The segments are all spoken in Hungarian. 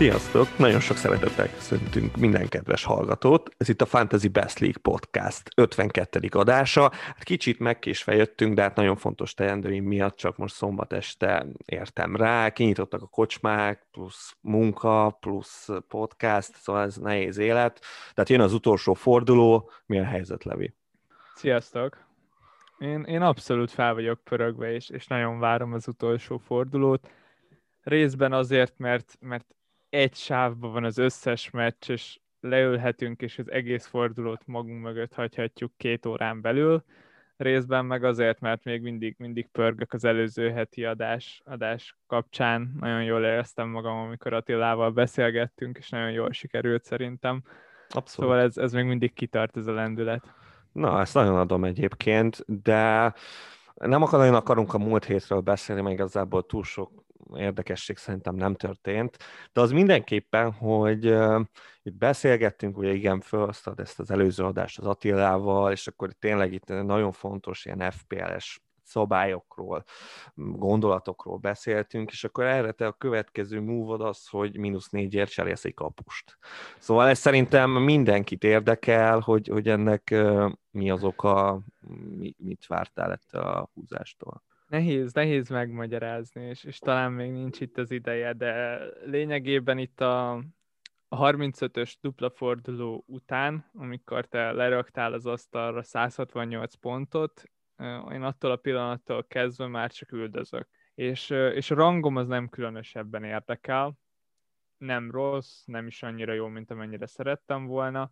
Sziasztok! Nagyon sok szeretettel köszöntünk minden kedves hallgatót. Ez itt a Fantasy Best League Podcast 52. adása. Hát kicsit megkésve jöttünk, de hát nagyon fontos teendőim miatt csak most szombat este értem rá. Kinyitottak a kocsmák, plusz munka, plusz podcast, szóval ez nehéz élet. Tehát jön az utolsó forduló. Mi a helyzet, Levi? Sziasztok! Én, én abszolút fel vagyok pörögve, és, és nagyon várom az utolsó fordulót. Részben azért, mert, mert egy sávban van az összes meccs, és leülhetünk, és az egész fordulót magunk mögött hagyhatjuk két órán belül. Részben meg azért, mert még mindig, mindig pörgök az előző heti adás, adás kapcsán. Nagyon jól éreztem magam, amikor Attilával beszélgettünk, és nagyon jól sikerült szerintem. Abszolút. Szóval ez, ez még mindig kitart ez a lendület. Na, ezt nagyon adom egyébként, de nem akar, nagyon akarunk a múlt hétről beszélni, mert igazából túl sok érdekesség szerintem nem történt, de az mindenképpen, hogy itt beszélgettünk, ugye igen, felhoztad ezt az előző adást az Attilával, és akkor tényleg itt nagyon fontos ilyen FPL-es szabályokról, gondolatokról beszéltünk, és akkor erre te a következő move az, hogy mínusz négyért cserélsz egy kapust. Szóval ez szerintem mindenkit érdekel, hogy, hogy ennek mi az oka, mit vártál ettől a húzástól. Nehéz, nehéz megmagyarázni, és, és talán még nincs itt az ideje, de lényegében itt a, a 35-ös dupla forduló után, amikor te leraktál az asztalra 168 pontot, én attól a pillanattól kezdve már csak üldözök. És, és a rangom az nem különösebben érdekel, nem rossz, nem is annyira jó, mint amennyire szerettem volna,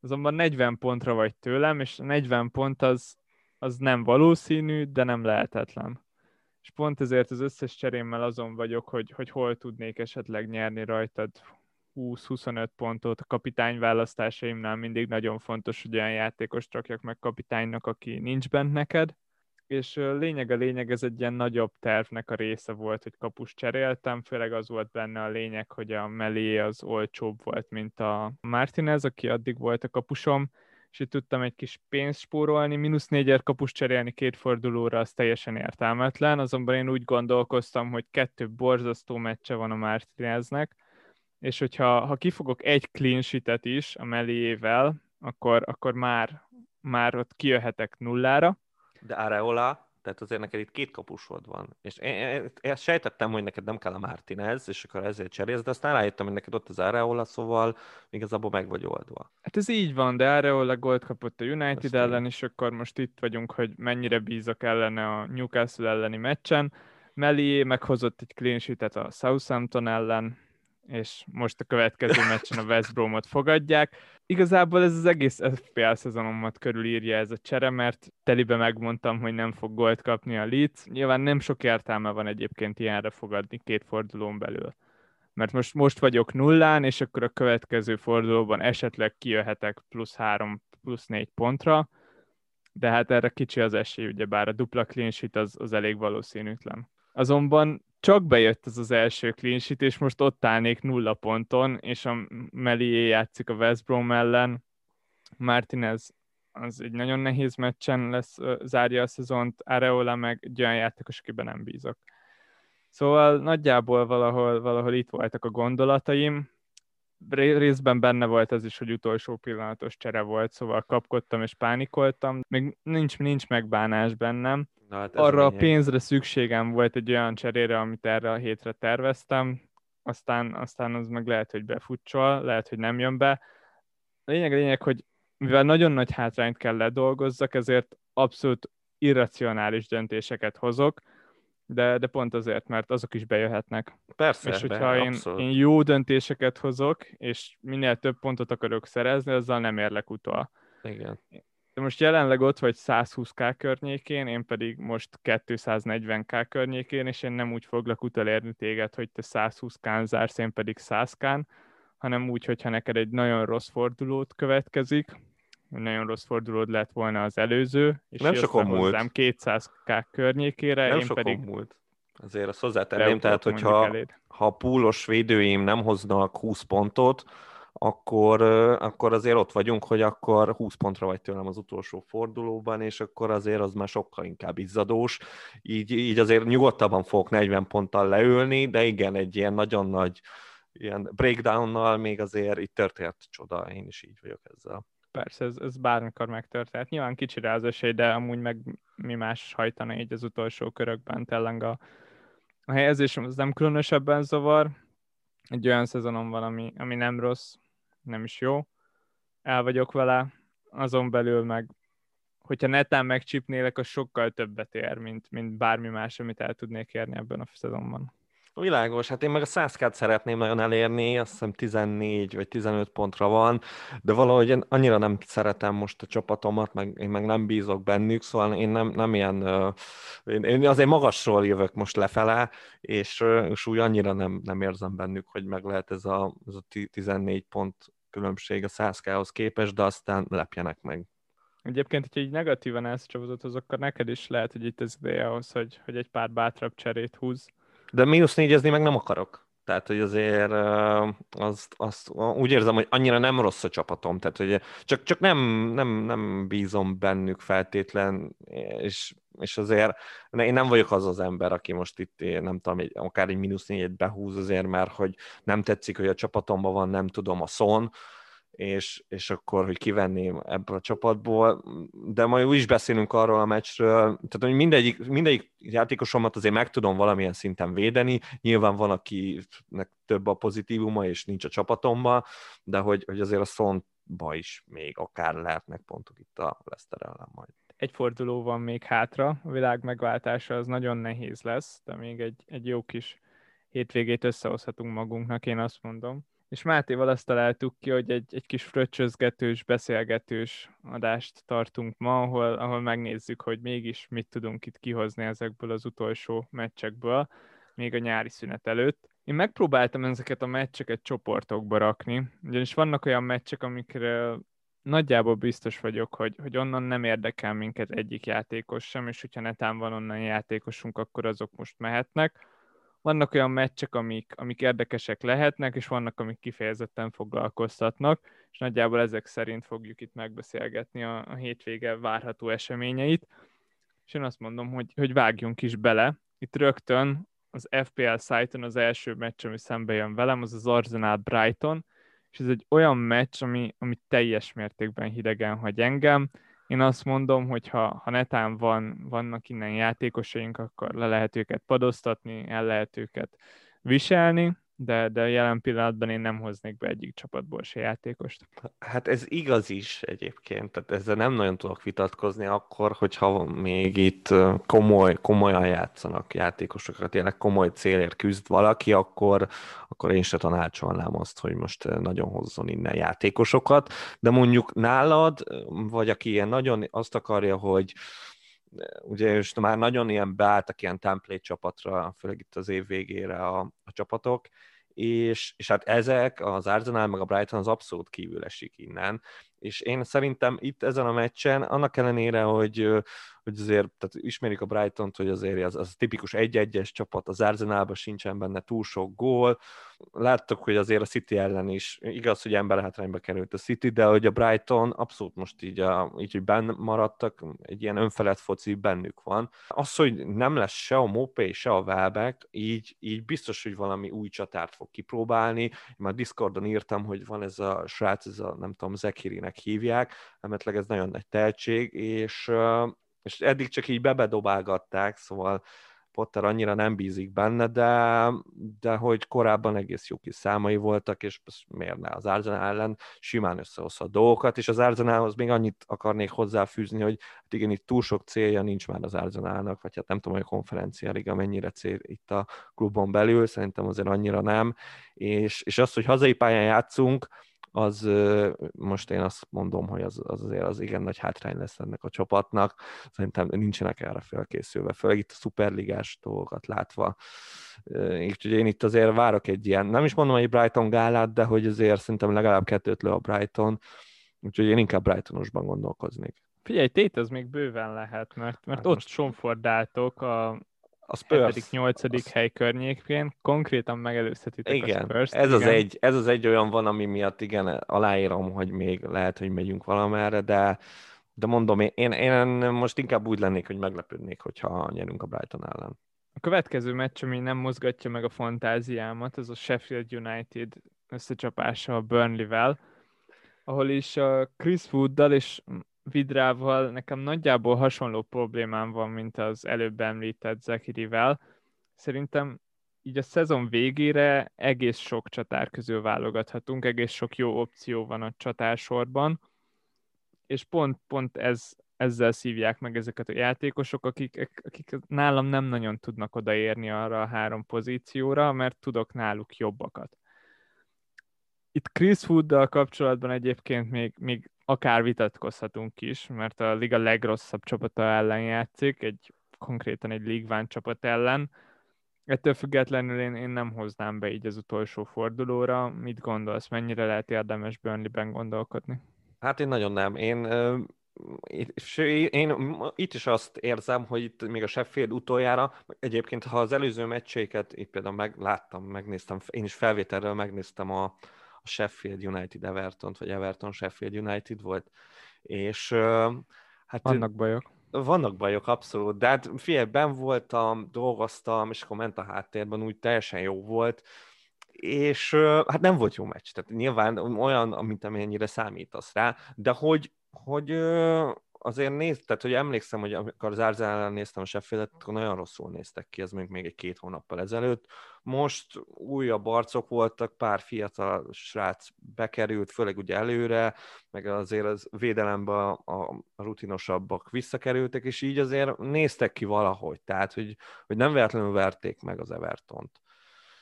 azonban 40 pontra vagy tőlem, és a 40 pont az, az nem valószínű, de nem lehetetlen. És pont ezért az összes cserémmel azon vagyok, hogy, hogy hol tudnék esetleg nyerni rajtad 20-25 pontot. A kapitány választásaimnál mindig nagyon fontos, hogy olyan játékos rakjak meg kapitánynak, aki nincs bent neked. És lényeg a lényeg, ez egy ilyen nagyobb tervnek a része volt, hogy kapus cseréltem, főleg az volt benne a lényeg, hogy a Melé az olcsóbb volt, mint a Martinez, aki addig volt a kapusom, és itt tudtam egy kis pénzt spórolni, mínusz négyért kapus cserélni két fordulóra, az teljesen értelmetlen, azonban én úgy gondolkoztam, hogy kettő borzasztó meccse van a Martineznek, és hogyha ha kifogok egy clean sheet is a melléjével, akkor, akkor már, már ott kijöhetek nullára. De Areola tehát azért neked itt két kapusod van. És én, én, sejtettem, hogy neked nem kell a Martinez, és akkor ezért cserélsz, de aztán rájöttem, hogy neked ott az Areola, szóval igazából meg vagy oldva. Hát ez így van, de Areola gold kapott a United Azt ellen, és akkor most itt vagyunk, hogy mennyire bízok ellene a Newcastle elleni meccsen. Melié meghozott egy clean sheet a Southampton ellen, és most a következő meccsen a West Bromot fogadják. Igazából ez az egész FPL szezonomat körülírja ez a csere, mert telibe megmondtam, hogy nem fog gólt kapni a Leeds. Nyilván nem sok értelme van egyébként ilyenre fogadni két fordulón belül. Mert most, most vagyok nullán, és akkor a következő fordulóban esetleg kijöhetek plusz három, plusz négy pontra, de hát erre kicsi az esély, ugye bár a dupla clean sheet az, az elég valószínűtlen. Azonban csak bejött ez az első clean és most ott állnék nulla ponton, és a Melié játszik a West Brom ellen. Martinez az egy nagyon nehéz meccsen lesz, zárja a szezont, Areola meg egy olyan játékos, akiben nem bízok. Szóval nagyjából valahol, valahol itt voltak a gondolataim. Részben benne volt az is, hogy utolsó pillanatos csere volt, szóval kapkodtam és pánikoltam. Még nincs, nincs megbánás bennem, Na, hát Arra a, pénzre szükségem volt egy olyan cserére, amit erre a hétre terveztem, aztán, aztán az meg lehet, hogy befutsol, lehet, hogy nem jön be. Lényeg, lényeg, hogy mivel nagyon nagy hátrányt kell ledolgozzak, ezért abszolút irracionális döntéseket hozok, de, de pont azért, mert azok is bejöhetnek. Persze, És hogyha be, én, én jó döntéseket hozok, és minél több pontot akarok szerezni, azzal nem érlek utol. Igen. De most jelenleg ott vagy 120k környékén, én pedig most 240k környékén, és én nem úgy foglak utolérni téged, hogy te 120k-n zársz, én pedig 100k-n, hanem úgy, hogyha neked egy nagyon rossz fordulót következik, nagyon rossz fordulód lett volna az előző, és nem sokon múlt. 200k környékére, nem én pedig... múlt. Azért azt hozzátenném, tehát hogyha ha a púlos védőim nem hoznak 20 pontot, akkor, akkor azért ott vagyunk, hogy akkor 20 pontra vagy tőlem az utolsó fordulóban, és akkor azért az már sokkal inkább izzadós. Így, így azért nyugodtabban fogok 40 ponttal leülni, de igen, egy ilyen nagyon nagy ilyen breakdownnal még azért itt történt csoda, én is így vagyok ezzel. Persze, ez, ez bármikor megtörtént. Nyilván kicsire az esély, de amúgy meg mi más hajtana így az utolsó körökben tényleg a, a helyezés az nem különösebben zavar. Egy olyan szezonom van, ami, ami nem rossz, nem is jó. El vagyok vele, azon belül meg hogyha netán megcsipnélek, az sokkal többet ér, mint, mint bármi más, amit el tudnék érni ebben a szezonban. Világos, hát én meg a 100 szeretném nagyon elérni, azt hiszem 14 vagy 15 pontra van, de valahogy én annyira nem szeretem most a csapatomat, meg én meg nem bízok bennük, szóval én nem, nem ilyen, én, én azért magasról jövök most lefele, és, és úgy annyira nem, nem érzem bennük, hogy meg lehet ez a, ez a 14 pont különbség a 100 képest, de aztán lepjenek meg. Egyébként, hogyha így negatívan állsz a csapatodhoz, akkor neked is lehet, hogy itt az ideje ahhoz, hogy, hogy egy pár bátrabb cserét húz. De mínusz négyezni meg nem akarok. Tehát, hogy azért azt, azt úgy érzem, hogy annyira nem rossz a csapatom, tehát, hogy csak, csak nem, nem, nem bízom bennük feltétlen, és, és azért én nem vagyok az az ember, aki most itt, nem tudom, egy, akár egy mínusz négyet behúz azért, mert hogy nem tetszik, hogy a csapatomban van, nem tudom, a szon, és, és akkor, hogy kivenném ebből a csapatból, de majd úgy is beszélünk arról a meccsről, tehát hogy mindegyik, mindegyik játékosomat azért meg tudom valamilyen szinten védeni, nyilván van, akinek több a pozitívuma, és nincs a csapatomban, de hogy, hogy azért a szontba is még akár lehetnek pontok itt a Leszter ellen majd. Egy forduló van még hátra, a világ megváltása az nagyon nehéz lesz, de még egy, egy jó kis hétvégét összehozhatunk magunknak, én azt mondom. És Mátéval azt találtuk ki, hogy egy, egy kis fröccsözgetős, beszélgetős adást tartunk ma, ahol, ahol megnézzük, hogy mégis mit tudunk itt kihozni ezekből az utolsó meccsekből, még a nyári szünet előtt. Én megpróbáltam ezeket a meccseket csoportokba rakni, ugyanis vannak olyan meccsek, amikre nagyjából biztos vagyok, hogy, hogy onnan nem érdekel minket egyik játékos sem, és hogyha netán van onnan játékosunk, akkor azok most mehetnek vannak olyan meccsek, amik, amik érdekesek lehetnek, és vannak, amik kifejezetten foglalkoztatnak, és nagyjából ezek szerint fogjuk itt megbeszélgetni a, a hétvége várható eseményeit. És én azt mondom, hogy, hogy vágjunk is bele. Itt rögtön az FPL szájton az első meccs, ami szembe jön velem, az az Arsenal Brighton, és ez egy olyan meccs, ami, ami teljes mértékben hidegen hagy engem én azt mondom, hogy ha, ha netán van, vannak innen játékosaink, akkor le lehet őket padoztatni, el lehet őket viselni, de, de jelen pillanatban én nem hoznék be egyik csapatból se játékost. Hát ez igaz is egyébként, tehát ezzel nem nagyon tudok vitatkozni akkor, hogyha még itt komoly, komolyan játszanak játékosokat, tényleg komoly célért küzd valaki, akkor, akkor én se tanácsolnám azt, hogy most nagyon hozzon innen játékosokat, de mondjuk nálad, vagy aki ilyen nagyon azt akarja, hogy ugye most már nagyon ilyen beálltak ilyen template csapatra, főleg itt az év végére a, a csapatok, és, és hát ezek, az Arsenal meg a Brighton az abszolút kívül esik innen, és én szerintem itt ezen a meccsen, annak ellenére, hogy hogy azért tehát ismerik a Brighton-t, hogy azért az, az tipikus egy-egyes csapat, az Arsenalban sincsen benne túl sok gól. Láttok, hogy azért a City ellen is, igaz, hogy emberhátrányba került a City, de hogy a Brighton abszolút most így, a, így hogy benn maradtak, egy ilyen önfelett foci bennük van. Az, hogy nem lesz se a Mopé, se a Welbeck, így, így biztos, hogy valami új csatárt fog kipróbálni. Én már Discordon írtam, hogy van ez a srác, ez a nem tudom, Zekirinek hívják, emetleg ez nagyon nagy tehetség, és és eddig csak így bebedobálgatták, szóval Potter annyira nem bízik benne, de, de hogy korábban egész jó kis számai voltak, és miért ne? Az Arsenal ellen simán összehozza a dolgokat, és az Arsenalhoz még annyit akarnék hozzáfűzni, hogy hát igen, itt túl sok célja nincs már az Arsenalnak, vagy hát nem tudom, hogy a konferencia liga mennyire cél itt a klubon belül, szerintem azért annyira nem, és, és az, hogy hazai pályán játszunk, az most én azt mondom, hogy az, az azért az igen nagy hátrány lesz ennek a csapatnak. Szerintem nincsenek erre felkészülve, főleg itt a szuperligás dolgokat látva. Úgyhogy én itt azért várok egy ilyen, nem is mondom, egy Brighton gálát, de hogy azért szerintem legalább kettőt lő a Brighton, úgyhogy én inkább Brightonosban gondolkoznék. Figyelj, tét az még bőven lehet, mert, mert hát ott most... sonfordáltok a, a Spurs. 7.-8. Az... hely környékén, konkrétan megelőzhetitek igen, a Spurs-t. Ez, igen. Az egy, ez az egy olyan van, ami miatt igen, aláírom, hogy még lehet, hogy megyünk valamerre, de, de mondom, én, én most inkább úgy lennék, hogy meglepődnék, hogyha nyerünk a Brighton ellen. A következő meccs, ami nem mozgatja meg a fantáziámat, az a Sheffield United összecsapása a Burnley-vel, ahol is a Chris Wooddal és Vidrával nekem nagyjából hasonló problémám van, mint az előbb említett Zekirivel. Szerintem így a szezon végére egész sok csatár közül válogathatunk, egész sok jó opció van a csatársorban, és pont, pont ez, ezzel szívják meg ezeket a játékosok, akik, akik nálam nem nagyon tudnak odaérni arra a három pozícióra, mert tudok náluk jobbakat. Itt Chris Wooddal kapcsolatban egyébként még, még akár vitatkozhatunk is, mert a liga legrosszabb csapata ellen játszik, egy konkrétan egy ligván csapat ellen. Ettől függetlenül én, én nem hoznám be így az utolsó fordulóra. Mit gondolsz, mennyire lehet érdemes Burnley-ben gondolkodni? Hát én nagyon nem. Én én itt is azt érzem, hogy itt még a Sheffield utoljára, egyébként ha az előző meccseiket itt például megláttam, megnéztem, én is felvételről megnéztem a, a Sheffield United Everton, vagy Everton Sheffield United volt, és hát... Vannak bajok. Vannak bajok, abszolút, de hát figyelj, ben voltam, dolgoztam, és akkor ment a háttérben, úgy teljesen jó volt, és hát nem volt jó meccs, tehát nyilván olyan, mint amennyire számítasz rá, de hogy, hogy azért néz, tehát hogy emlékszem, hogy amikor az Arsenal néztem a sheffield akkor nagyon rosszul néztek ki, ez még, még egy két hónappal ezelőtt. Most újabb arcok voltak, pár fiatal srác bekerült, főleg ugye előre, meg azért az védelembe a, a rutinosabbak visszakerültek, és így azért néztek ki valahogy, tehát hogy, hogy nem véletlenül verték meg az Evertont.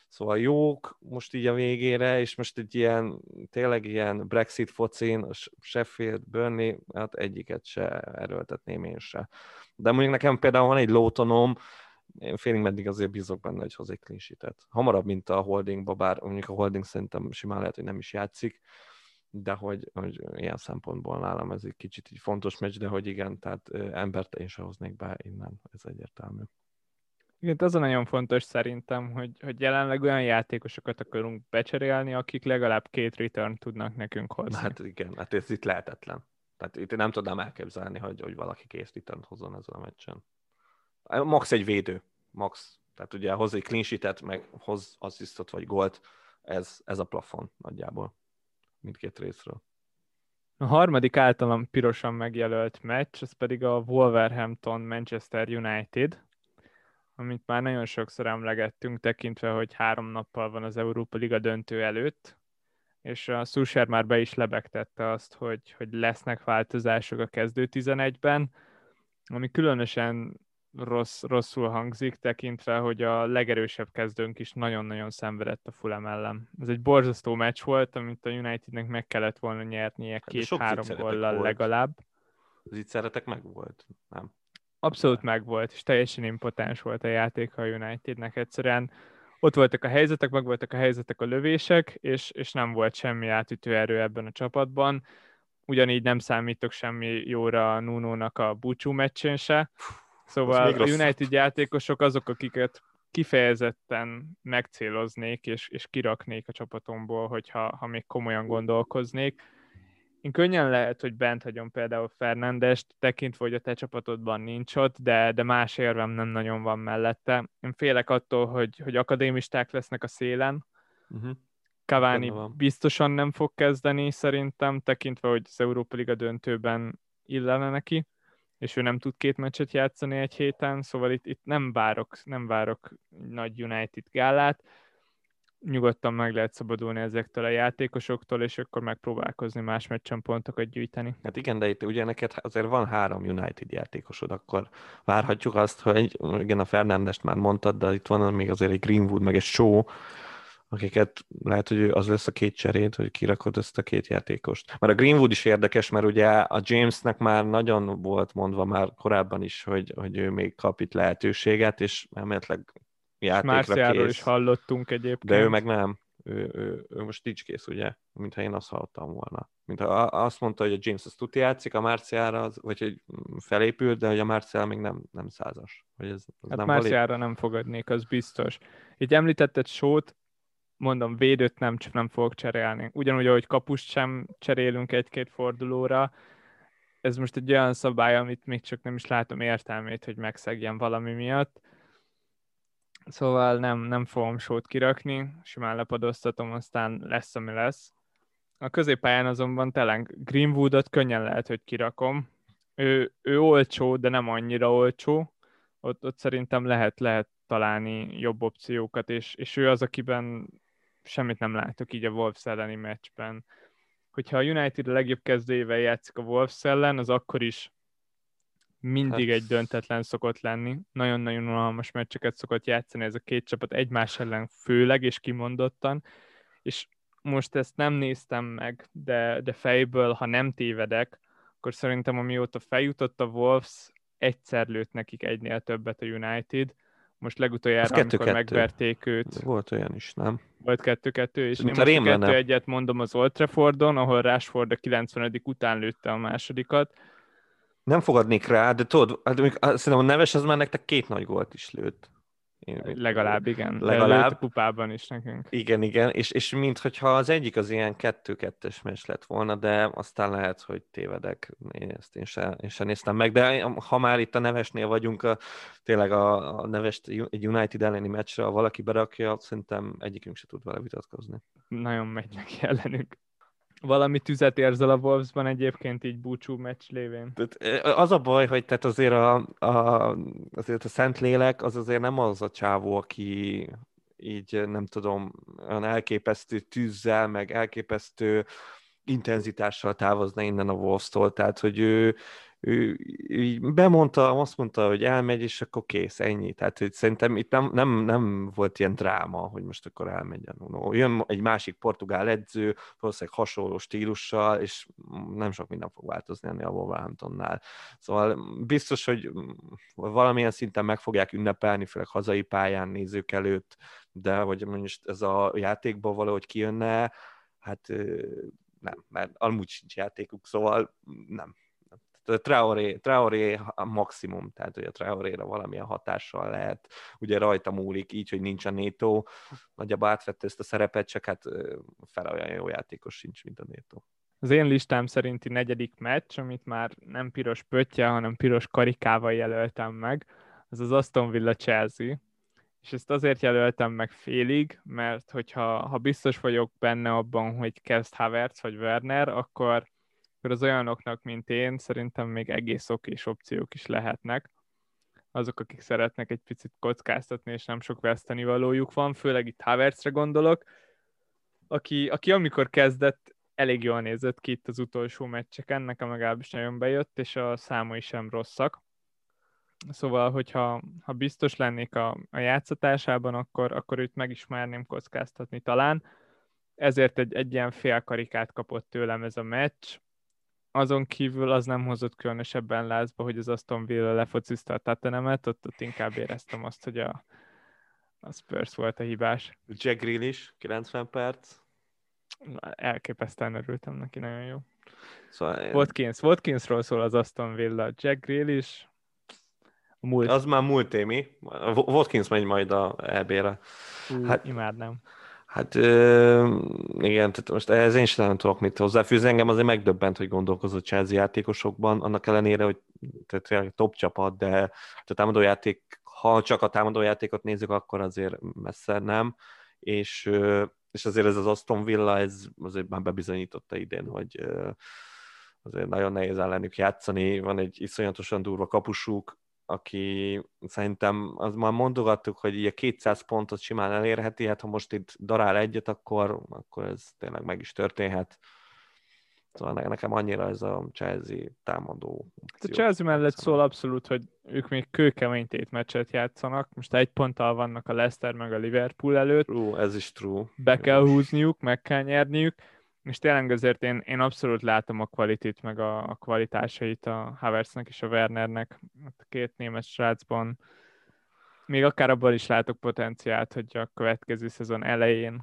Szóval jók most így a végére, és most egy ilyen, tényleg ilyen Brexit focin, a Sheffield, Burnley, hát egyiket se erőltetném én se. De mondjuk nekem például van egy lótonom, én félig meddig azért bízok benne, hogy hoz egy. Hamarabb, mint a holdingba, bár mondjuk a holding szerintem simán lehet, hogy nem is játszik, de hogy, hogy ilyen szempontból nálam ez egy kicsit így fontos meccs, de hogy igen, tehát embert én se hoznék be innen, ez egyértelmű. Igen, az a nagyon fontos szerintem, hogy, hogy jelenleg olyan játékosokat akarunk becserélni, akik legalább két return tudnak nekünk hozni. Hát igen, hát ez itt lehetetlen. Tehát itt nem tudnám elképzelni, hogy, hogy valaki két return hozzon ezen a meccsen. Max egy védő, max. Tehát ugye hoz egy clean sheet meg hoz asszisztot vagy gólt, ez, ez a plafon nagyjából mindkét részről. A harmadik általam pirosan megjelölt meccs, ez pedig a Wolverhampton-Manchester United, amit már nagyon sokszor emlegettünk, tekintve, hogy három nappal van az Európa Liga döntő előtt, és a Susher már be is lebegtette azt, hogy, hogy lesznek változások a kezdő 11-ben, ami különösen rossz, rosszul hangzik, tekintve, hogy a legerősebb kezdőnk is nagyon-nagyon szenvedett a Fulham ellen. Ez egy borzasztó meccs volt, amit a Unitednek meg kellett volna nyernie hát két-három gollal legalább. Az itt szeretek meg volt, nem? Abszolút megvolt, és teljesen impotens volt a játék a Unitednek. Egyszerűen ott voltak a helyzetek, meg voltak a helyzetek a lövések, és, és nem volt semmi átütő erő ebben a csapatban. Ugyanígy nem számítok semmi jóra a Nuno-nak a búcsú meccsén se. Szóval a United játékosok azok, akiket kifejezetten megcéloznék, és, és kiraknék a csapatomból, hogyha ha még komolyan gondolkoznék én könnyen lehet, hogy bent hagyom például Fernandest, tekintve, hogy a te csapatodban nincs ott, de, de más érvem nem nagyon van mellette. Én félek attól, hogy, hogy akadémisták lesznek a szélen. Uh-huh. Cavani biztosan nem fog kezdeni szerintem, tekintve, hogy az Európa Liga döntőben illene neki, és ő nem tud két meccset játszani egy héten, szóval itt, itt nem várok, nem várok nagy United gálát nyugodtan meg lehet szabadulni ezektől a játékosoktól, és akkor megpróbálkozni más meccsen pontokat gyűjteni. Hát igen, de itt ugye neked azért van három United játékosod, akkor várhatjuk azt, hogy igen, a Fernandest már mondtad, de itt van még azért egy Greenwood, meg egy Shaw, akiket lehet, hogy az lesz a két cseréd, hogy kirakod ezt a két játékost. Mert a Greenwood is érdekes, mert ugye a Jamesnek már nagyon volt mondva már korábban is, hogy, hogy ő még kap itt lehetőséget, és emetleg játékra kész. is hallottunk egyébként. De ő meg nem. Ő, ő, ő most nincs kész, ugye? Mintha én azt hallottam volna. Mintha azt mondta, hogy a James az tuti játszik, a Márciára, az, vagy hogy felépült, de hogy a Márciára még nem, nem százas. Hogy ez, az hát nem Márciára nem fogadnék, az biztos. Így említetted sót, mondom, védőt nem, csak nem fogok cserélni. Ugyanúgy, ahogy kapust sem cserélünk egy-két fordulóra, ez most egy olyan szabály, amit még csak nem is látom értelmét, hogy megszegjen valami miatt Szóval nem, nem fogom sót kirakni, simán lepadoztatom, aztán lesz, ami lesz. A középpályán azonban tényleg Greenwoodot könnyen lehet, hogy kirakom. Ő, ő olcsó, de nem annyira olcsó. Ott, ott szerintem lehet, lehet találni jobb opciókat, és, és ő az, akiben semmit nem látok így a Wolves elleni meccsben. Hogyha a United a legjobb kezdőjével játszik a Wolves ellen, az akkor is mindig hát... egy döntetlen szokott lenni. Nagyon-nagyon unalmas meccseket szokott játszani ez a két csapat egymás ellen főleg és kimondottan, és most ezt nem néztem meg, de, de fejből, ha nem tévedek, akkor szerintem amióta feljutott a Wolves, egyszer lőtt nekik egynél többet a United, most legutoljára, kettő, amikor kettő. megverték őt. Volt olyan is, nem? Volt kettő-kettő, és Mint én most kettő egyet mondom az Old Traffordon, ahol Rashford a 90. után lőtte a másodikat. Nem fogadnék rá, de tudod, hát, szerintem a neves az már nektek két nagy gólt is lőtt. Én Legalább, igen. Legalább. A kupában is nekünk. Igen, igen, és, és mintha az egyik az ilyen kettő-kettes meccs lett volna, de aztán lehet, hogy tévedek, én ezt én sem, én sem néztem meg, de ha már itt a nevesnél vagyunk, a, tényleg a, a nevest egy United elleni meccsre, ha valaki berakja, szerintem egyikünk se tud vele vitatkozni. Nagyon megy neki ellenük valami tüzet érzel a Wolvesban egyébként így búcsú meccs lévén? Az a baj, hogy tehát azért a, a, azért a Szentlélek az azért nem az a csávó, aki így nem tudom, olyan elképesztő tűzzel, meg elképesztő intenzitással távozna innen a Wolves-tól, tehát hogy ő, ő, ő bemondta, azt mondta, hogy elmegy, és akkor kész, ennyi. Tehát hogy szerintem itt nem, nem, nem volt ilyen dráma, hogy most akkor elmegy a Nuno. Jön egy másik portugál edző, valószínűleg hasonló stílussal, és nem sok minden fog változni ennél a Wolverhamptonnál. Szóval biztos, hogy valamilyen szinten meg fogják ünnepelni, főleg hazai pályán nézők előtt, de hogy most ez a játékból valahogy kijönne, hát nem, mert amúgy sincs játékuk, szóval nem, Traoré, Traoré a maximum, tehát hogy a Traoréra valamilyen hatással lehet, ugye rajta múlik így, hogy nincs a Néto, nagyjából átvette ezt a szerepet, csak hát fel olyan jó játékos sincs, mint a Néto. Az én listám szerinti negyedik meccs, amit már nem piros pöttye, hanem piros karikával jelöltem meg, az az Aston Villa Chelsea. És ezt azért jelöltem meg félig, mert hogyha ha biztos vagyok benne abban, hogy kezd Havertz vagy Werner, akkor akkor az olyanoknak, mint én, szerintem még egész okés opciók is lehetnek. Azok, akik szeretnek egy picit kockáztatni, és nem sok veszteni valójuk van, főleg itt Havertzre gondolok, aki, aki amikor kezdett, elég jól nézett ki itt az utolsó meccseken, nekem legalábbis nagyon bejött, és a számai sem rosszak. Szóval, hogyha ha biztos lennék a, a játszatásában, akkor, akkor őt megismerném kockáztatni talán. Ezért egy, egy ilyen félkarikát kapott tőlem ez a meccs azon kívül az nem hozott különösebben lázba, hogy az Aston Villa lefocizta a Tottenhamet, ott, ott inkább éreztem azt, hogy a, a Spurs volt a hibás. Jack Grealish, 90 perc. Elképesztően örültem neki, nagyon jó. Szóval én... Watkins, Watkinsról szól az Aston Villa, Jack Grealish, a múlt. Az már múlt émi. Watkins megy majd a EB-re. Hát, imádnám. Hát igen, tehát most ehhez én sem nem tudok mit hozzáfűzni. Engem azért megdöbbent, hogy gondolkozott Chelsea játékosokban, annak ellenére, hogy tehát top csapat, de a támadójáték, ha csak a támadójátékot nézzük, akkor azért messze nem, és, és azért ez az Aston Villa, ez azért már bebizonyította idén, hogy azért nagyon nehéz ellenük játszani, van egy iszonyatosan durva kapusuk, aki szerintem az már mondogattuk, hogy a 200 pontot simán elérheti, hát ha most itt darál egyet, akkor, akkor ez tényleg meg is történhet. Szóval nekem annyira ez a Chelsea támadó. A Chelsea mellett szól abszolút, hogy ők még kőkemény meccset játszanak. Most egy ponttal vannak a Leicester meg a Liverpool előtt. True, ez is true. Be kell húzniuk, meg kell nyerniük és tényleg azért én, én abszolút látom a kvalitit, meg a, a kvalitásait a Havertznek és a Wernernek, a két német srácban. Még akár abban is látok potenciált, hogy a következő szezon elején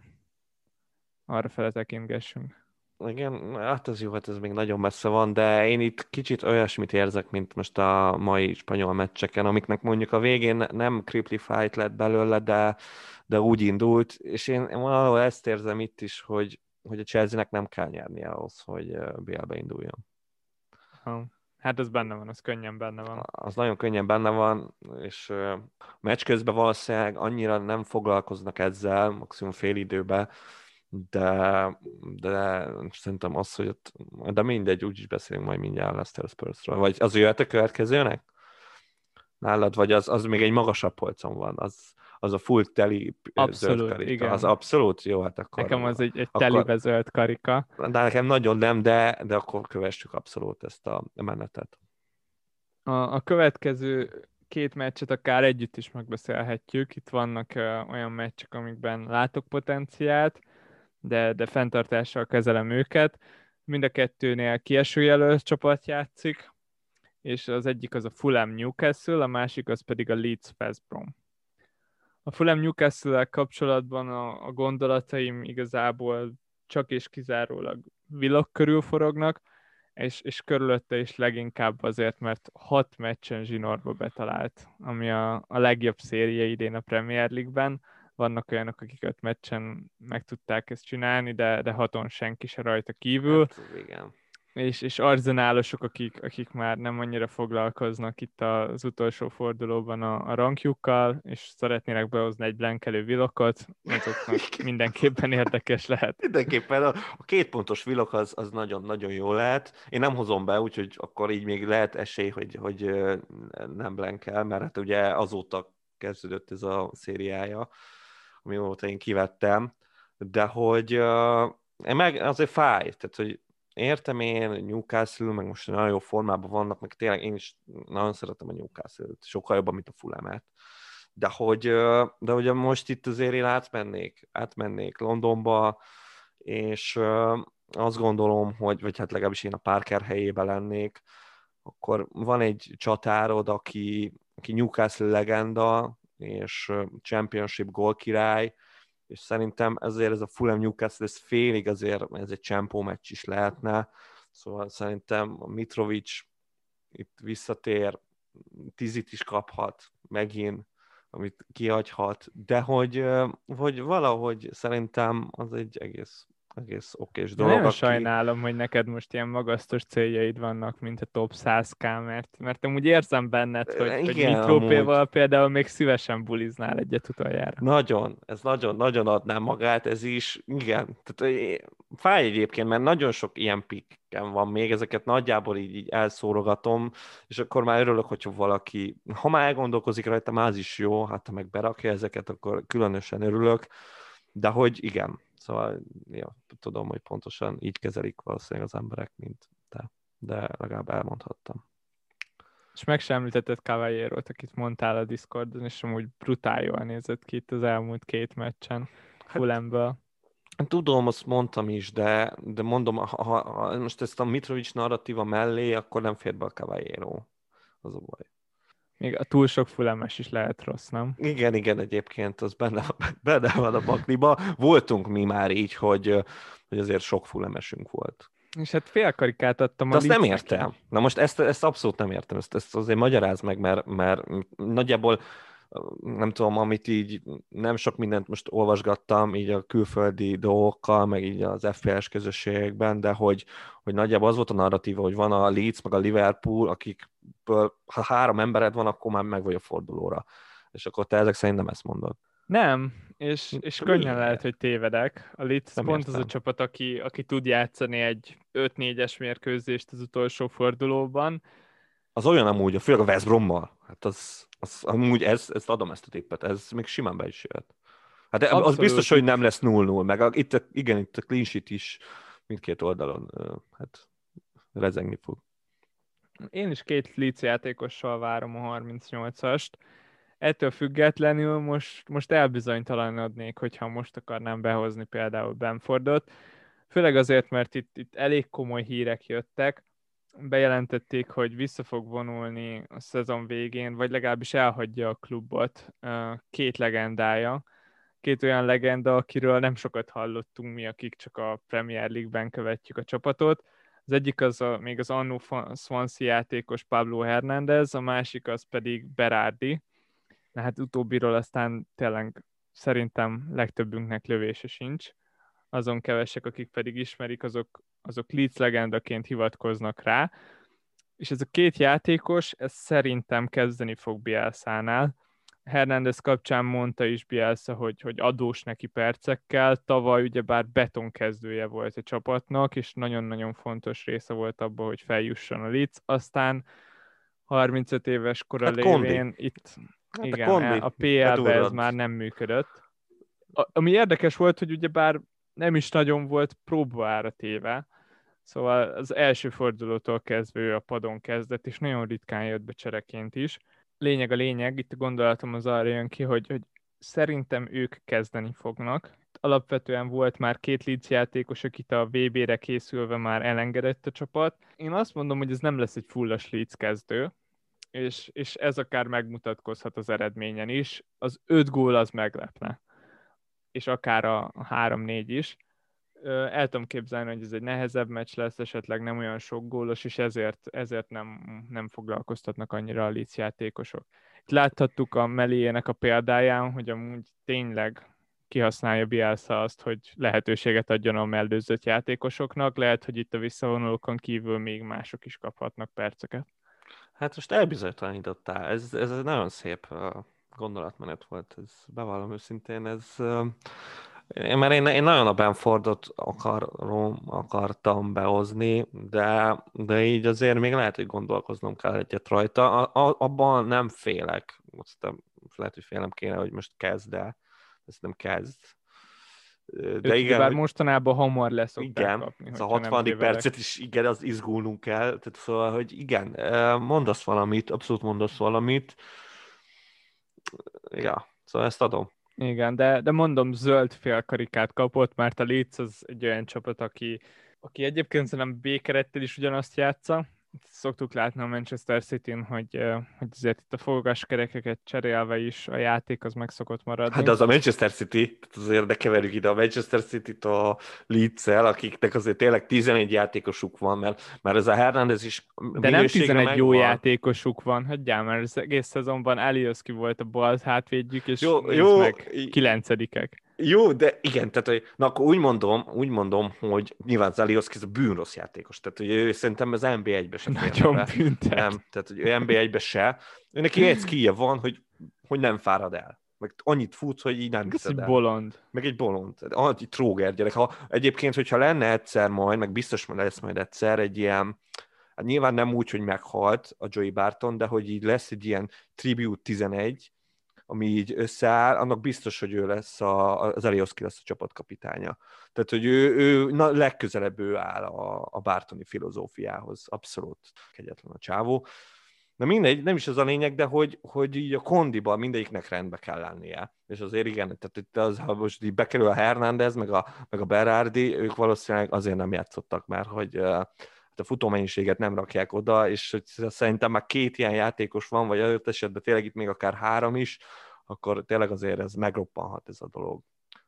arra fele tekintgessünk. Igen, hát ez jó, hát ez még nagyon messze van, de én itt kicsit olyasmit érzek, mint most a mai spanyol meccseken, amiknek mondjuk a végén nem Cripply fight lett belőle, de, de úgy indult, és én valahol ezt érzem itt is, hogy, hogy a Chelsea-nek nem kell nyernie ahhoz, hogy BL-be induljon. Ha. Hát az benne van, az könnyen benne van. Az nagyon könnyen benne van, és meccs közben valószínűleg annyira nem foglalkoznak ezzel, maximum fél időben, de, de szerintem az, hogy ott, de mindegy, úgyis beszélünk majd mindjárt a Leicester Spursról. Vagy az jöhet a következőnek? Nálad, vagy az, az még egy magasabb polcon van, az, az a full teli abszolút, zöld karika. igen. Az abszolút jó, hát akkor... Nekem az egy, egy akkor- telibe zöld karika. De nekem nagyon nem, de, de akkor kövessük abszolút ezt a menetet. A, a következő két meccset akár együtt is megbeszélhetjük. Itt vannak uh, olyan meccsek, amikben látok potenciált, de, de fenntartással kezelem őket. Mind a kettőnél kiesőjelölt csapat játszik, és az egyik az a Fulham Newcastle, a másik az pedig a Leeds West Brom. A Fulham newcastle kapcsolatban a, a gondolataim igazából csak és kizárólag Vilok körül forognak, és, és körülötte is leginkább azért, mert hat meccsen zsinórba betalált, ami a, a legjobb széria idén a Premier League-ben. Vannak olyanok, akik öt meccsen meg tudták ezt csinálni, de, de haton senki se rajta kívül Hát, igen. És, és arzenálosok, akik, akik már nem annyira foglalkoznak itt az utolsó fordulóban a, a rankjukkal, és szeretnének behozni egy blankelő vilokot, azoknak mindenképpen érdekes lehet. Mindenképpen a, a két pontos vilok az, az nagyon-nagyon jó lehet. Én nem hozom be, úgyhogy akkor így még lehet esély, hogy, hogy nem blankel, mert hát ugye azóta kezdődött ez a szériája, amióta én kivettem, de hogy uh, meg azért fáj, tehát hogy értem én, Newcastle, meg most nagyon jó formában vannak, meg tényleg én is nagyon szeretem a Newcastle-t, sokkal jobban, mint a Fulhamet. De hogy, de hogy most itt azért én átmennék, átmennék Londonba, és azt gondolom, hogy, vagy hát legalábbis én a Parker helyébe lennék, akkor van egy csatárod, aki, aki Newcastle legenda, és Championship gól király, és szerintem ezért ez a Fulham Newcastle, ez félig azért, ez egy csempó meccs is lehetne, szóval szerintem a Mitrovic itt visszatér, tízit is kaphat megint, amit kihagyhat, de hogy, hogy valahogy szerintem az egy egész, egész okés dolog. nagyon aki- sajnálom, hogy neked most ilyen magasztos céljaid vannak, mint a top 100k, mert, mert amúgy érzem benned, hogy, hogy Igen, Mitrópéval például még szívesen buliznál egyet utoljára. Nagyon, ez nagyon, nagyon adná magát, ez is, igen. Tehát eh, fáj egyébként, mert nagyon sok ilyen pikkem van még, ezeket nagyjából így, így elszórogatom, és akkor már örülök, hogyha valaki, ha már elgondolkozik rajta, már az is jó, hát ha meg berakja ezeket, akkor különösen örülök, de hogy igen, szóval ja, tudom, hogy pontosan így kezelik valószínűleg az emberek, mint te, de legalább elmondhattam. És meg sem említetted cavaliero akit mondtál a Discordon, és amúgy brutál jól nézett ki itt az elmúlt két meccsen Fulhamből. Tudom, azt mondtam is, de, de mondom, ha, ha, ha most ezt a Mitrovic narratíva mellé, akkor nem fér be a Cavallero. Az a baj. Még a túl sok Fulhames is lehet rossz, nem? Igen, igen, egyébként az benne, benne van a pakliba. Voltunk mi már így, hogy, hogy azért sok fulemesünk volt. És hát félkarikát adtam De a azt nem értem. Na most ezt, ezt abszolút nem értem. Ezt, ezt azért magyaráz meg, mert, mert nagyjából nem tudom, amit így nem sok mindent most olvasgattam így a külföldi dolgokkal, meg így az FPS közösségekben, de hogy, hogy nagyjából az volt a narratíva, hogy van a Leeds, meg a Liverpool, akikből ha három embered van, akkor már meg vagy a fordulóra. És akkor te ezek szerint nem ezt mondod. Nem, és, és könnyen lehet, hogy tévedek. A Leeds Nem pont az értem. a csapat, aki, aki tud játszani egy 5-4-es mérkőzést az utolsó fordulóban. Az olyan amúgy, főleg a West Brommal. Hát az, az amúgy ez, ezt adom ezt a tippet, ez még simán be is jöhet. Hát de az biztos, hogy nem lesz 0-0, meg a, itt, a, igen, itt a clean sheet is mindkét oldalon hát rezegni fog. Én is két Leeds játékossal várom a 38-ast. Ettől függetlenül most, most elbizonytalanodnék, hogyha most akarnám behozni például Benfordot. Főleg azért, mert itt, itt elég komoly hírek jöttek. Bejelentették, hogy vissza fog vonulni a szezon végén, vagy legalábbis elhagyja a klubot két legendája. Két olyan legenda, akiről nem sokat hallottunk mi, akik csak a Premier League-ben követjük a csapatot. Az egyik az a, még az annó Swansea játékos Pablo Hernández, a másik az pedig Berardi. Na hát utóbbiról aztán tényleg szerintem legtöbbünknek lövése sincs. Azon kevesek, akik pedig ismerik, azok, azok Leeds legendaként hivatkoznak rá. és ez a két játékos, ez szerintem kezdeni fog Bielszánál. Hernández kapcsán mondta is Bielsa, hogy, hogy adós neki percekkel. Tavaly ugyebár betonkezdője volt a csapatnak, és nagyon-nagyon fontos része volt abban, hogy feljusson a Leeds. Aztán 35 éves kora hát lévén kondi. itt hát igen, a, a PL-be ez már nem működött. A, ami érdekes volt, hogy ugyebár nem is nagyon volt próbára téve, Szóval az első fordulótól kezdve ő a padon kezdett, és nagyon ritkán jött be csereként is. Lényeg a lényeg, itt a gondolatom az arra jön ki, hogy, hogy szerintem ők kezdeni fognak. Alapvetően volt már két Leeds játékos, akit a VB-re készülve már elengedett a csapat. Én azt mondom, hogy ez nem lesz egy fullas Leeds kezdő, és, és ez akár megmutatkozhat az eredményen is. Az öt gól az meglepne, és akár a, három-négy is el tudom képzelni, hogy ez egy nehezebb meccs lesz, esetleg nem olyan sok gólos, és ezért, ezért nem, nem foglalkoztatnak annyira a Leeds játékosok. Itt láthattuk a Meliének a példáján, hogy amúgy tényleg kihasználja Bielsa azt, hogy lehetőséget adjon a mellőzött játékosoknak, lehet, hogy itt a visszavonulókon kívül még mások is kaphatnak perceket. Hát most elbizonytalanítottál, ez, ez egy nagyon szép gondolatmenet volt, ez bevallom őszintén, ez én, mert én, én nagyon a Benfordot akarom, akartam behozni, de, de így azért még lehet, hogy gondolkoznom kell egyet rajta. A, a, abban nem félek. Aztán lehet, hogy félem kéne, hogy most kezd el. Ezt nem kezd. De Őt igen, bár hogy... mostanában hamar lesz Igen, kapni, ez a 60. percet is, igen, az izgulnunk kell. Tehát szóval, hogy igen, mondasz valamit, abszolút mondasz valamit. Ja, szóval ezt adom. Igen, de, de mondom, zöld félkarikát kapott, mert a Leeds az egy olyan csapat, aki, aki egyébként szerintem B-kerettel is ugyanazt játsza, szoktuk látni a Manchester City-n, hogy, hogy azért itt a fogáskerekeket cserélve is a játék az meg szokott maradni. Hát de az a Manchester City, azért de keverjük ide a Manchester City-t a leeds akiknek azért tényleg 11 játékosuk van, mert, mert ez a Hernández is De nem 11 jó van. játékosuk van, hagyjál, mert az egész szezonban Elioszki volt a bal hátvédjük, és jó, jó, meg kilencedikek. Jó, de igen, tehát hogy, na akkor úgy mondom, úgy mondom, hogy nyilván Zalioszki ez a bűnrossz játékos, tehát hogy ő szerintem az NB1-be se Nagyon büntet. Nem, tehát hogy ő NB1-be se. Ő neki egy skije van, hogy, hogy nem fárad el. Meg annyit fut, hogy így nem hiszed egy bolond. Meg egy bolond. Egy tróger gyerek. Ha, egyébként, hogyha lenne egyszer majd, meg biztos lesz majd egyszer egy ilyen, hát nyilván nem úgy, hogy meghalt a Joey Barton, de hogy így lesz egy ilyen Tribute 11, ami így összeáll, annak biztos, hogy ő lesz a, az Elioszki lesz a csapatkapitánya. Tehát, hogy ő, ő na, legközelebb ő áll a, a Bártoni filozófiához. Abszolút kegyetlen a csávó. Na mindegy, nem is az a lényeg, de hogy, hogy így a kondiban mindegyiknek rendbe kell lennie. És azért igen, tehát itt az, ha most így bekerül a Hernández, meg a, meg a Berardi, ők valószínűleg azért nem játszottak már, hogy hát a futómennyiséget nem rakják oda, és hogy szerintem már két ilyen játékos van, vagy adott esetben tényleg itt még akár három is, akkor tényleg azért ez megroppanhat ez a dolog.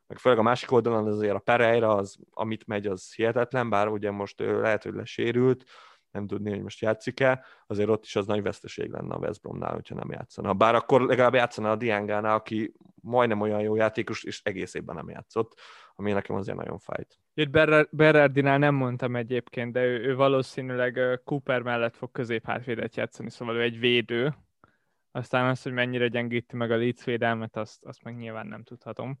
Meg főleg a másik oldalon azért a Pereira, az, amit megy, az hihetetlen, bár ugye most ő lehet, hogy lesérült, nem tudni, hogy most játszik-e, azért ott is az nagy veszteség lenne a West Bromnál, hogyha nem játszana. Bár akkor legalább játszana a Diangánál, aki majdnem olyan jó játékos, és egész évben nem játszott, ami nekem azért nagyon fájt. Itt Berardinál nem mondtam egyébként, de ő, ő valószínűleg Cooper mellett fog középhátvédet játszani, szóval ő egy védő. Aztán az, hogy mennyire gyengíti meg a Leeds védelmet, azt, azt meg nyilván nem tudhatom.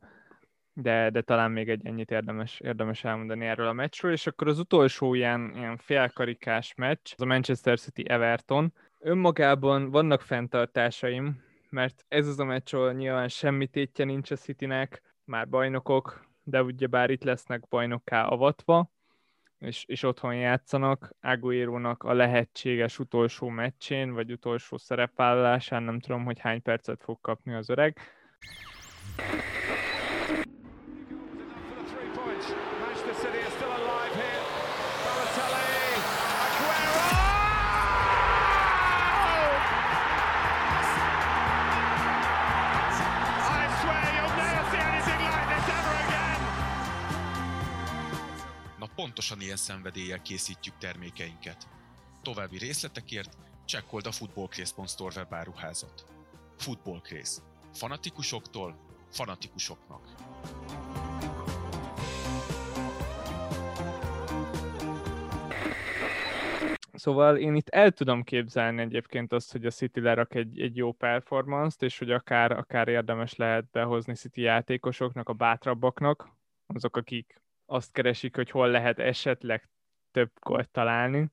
De, de talán még egy ennyit érdemes, érdemes elmondani erről a meccsről, és akkor az utolsó ilyen, ilyen félkarikás meccs, az a Manchester City Everton. Önmagában vannak fenntartásaim, mert ez az a meccs, ahol nyilván semmi tétje nincs a Citynek, már bajnokok, de ugyebár itt lesznek bajnokká avatva, és, és otthon játszanak. Aguero-nak a lehetséges utolsó meccsén, vagy utolsó szerepvállalásán, nem tudom, hogy hány percet fog kapni az öreg. Pontosan ilyen szenvedéllyel készítjük termékeinket. További részletekért csekkold a Footballcraze.store webáruházat. Footballcraze. Fanatikusoktól fanatikusoknak. Szóval én itt el tudom képzelni egyébként azt, hogy a City lerak egy, egy jó performance-t, és hogy akár, akár érdemes lehet behozni City játékosoknak, a bátrabbaknak, azok, akik azt keresik, hogy hol lehet esetleg több gólt találni.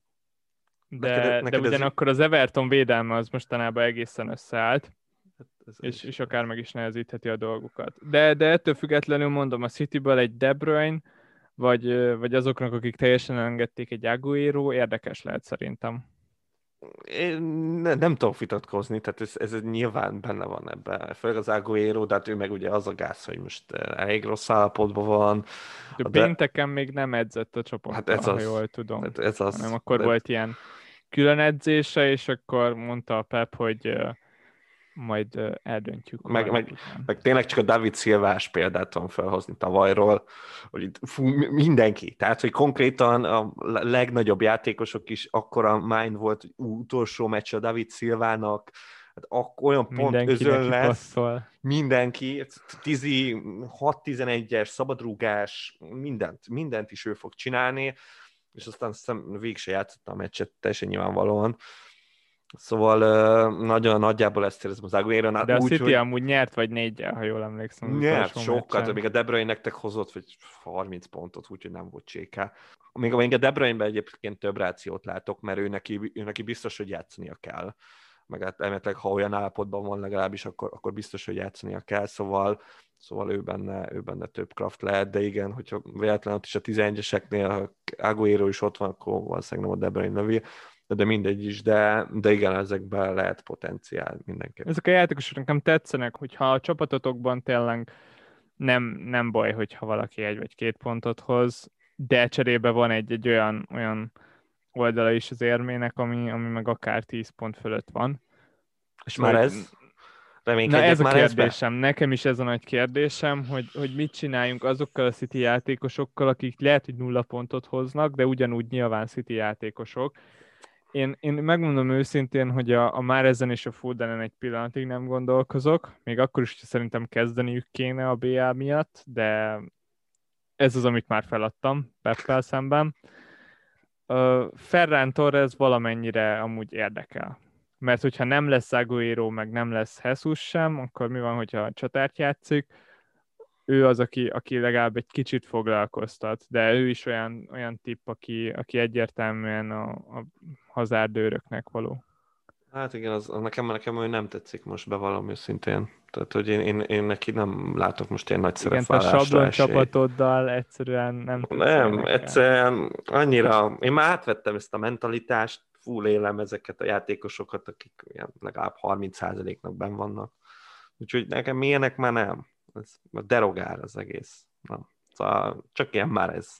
De, neked, neked de ugyanakkor az Everton védelme az mostanában egészen összeállt, hát ez és, és akár meg is nehezítheti a dolgokat. De, de ettől függetlenül mondom, a Cityből egy De Bruyne, vagy, vagy azoknak, akik teljesen engedték egy Aguero, érdekes lehet szerintem. Én ne, nem tudok vitatkozni, tehát ez, ez nyilván benne van ebben. Főleg az Aguero, de hát ő meg ugye az a gáz, hogy most elég rossz állapotban van. De, de... pénteken még nem edzett a csoportban, hát ez az, ha jól tudom. Hát ez az, hanem akkor de... volt ilyen külön edzése, és akkor mondta a Pep, hogy majd eldöntjük. Meg, meg, meg tényleg csak a David Szilvás példát tudom felhozni tavalyról, hogy itt fú, mindenki, tehát hogy konkrétan a legnagyobb játékosok is akkora mind volt, hogy utolsó meccs a David Szilvának, hát olyan pont özön lesz, passzol. mindenki, 6-11-es szabadrúgás, mindent, mindent is ő fog csinálni, és aztán szem, végig se játszotta a meccset, teljesen nyilvánvalóan, Szóval nagyon nagyjából ezt érzem az aguero De a úgy, City hogy... amúgy nyert vagy négyel, ha jól emlékszem. Nyert sokkal, még a De Bruyne nektek hozott vagy 30 pontot, úgyhogy nem volt cséká. Még, még a De bruyne egyébként több rációt látok, mert ő neki, ő neki biztos, hogy játszania kell. Meg hát emetleg, ha olyan állapotban van legalábbis, akkor, akkor biztos, hogy játszania kell, szóval szóval ő benne, ő benne több kraft lehet, de igen, hogyha véletlenül ott is a 11-eseknél, ha Aguero is ott van, akkor valószínűleg nem a De Bruyne lövi, de mindegy is, de, de igen, ezekben lehet potenciál mindenképpen. Ezek a játékosok nekem tetszenek, hogyha a csapatotokban tényleg nem, nem baj, hogyha valaki egy vagy két pontot hoz, de cserébe van egy, egy olyan, olyan oldala is az érmének, ami, ami meg akár 10 pont fölött van. És már ez? Na ez a kérdésem, be? nekem is ez a nagy kérdésem, hogy, hogy mit csináljunk azokkal a City játékosokkal, akik lehet, hogy nulla pontot hoznak, de ugyanúgy nyilván City játékosok, én, én megmondom őszintén, hogy a, a már ezen és a Fodenen egy pillanatig nem gondolkozok, még akkor is, hogy szerintem kezdeniük kéne a BA miatt, de ez az, amit már feladtam Peppel szemben. Uh, Ferran Torres valamennyire amúgy érdekel. Mert hogyha nem lesz Aguero, meg nem lesz Jesus sem, akkor mi van, hogyha csatárt játszik? Ő az, aki, aki legalább egy kicsit foglalkoztat, de ő is olyan, olyan tipp, aki, aki egyértelműen a, a hazárdőröknek való. Hát igen, az, az nekem, nekem ő nem tetszik most bevallom őszintén. Tehát, hogy én, én, én neki nem látok most ilyen nagy szerepvállásra Igen, a sablon csapatoddal egyszerűen nem Nem, egyszerűen annyira, én már átvettem ezt a mentalitást, full élem ezeket a játékosokat, akik ilyen legalább 30%-nak ben vannak. Úgyhogy nekem ilyenek már nem ez derogál az egész. Na, szóval csak ilyen már ez.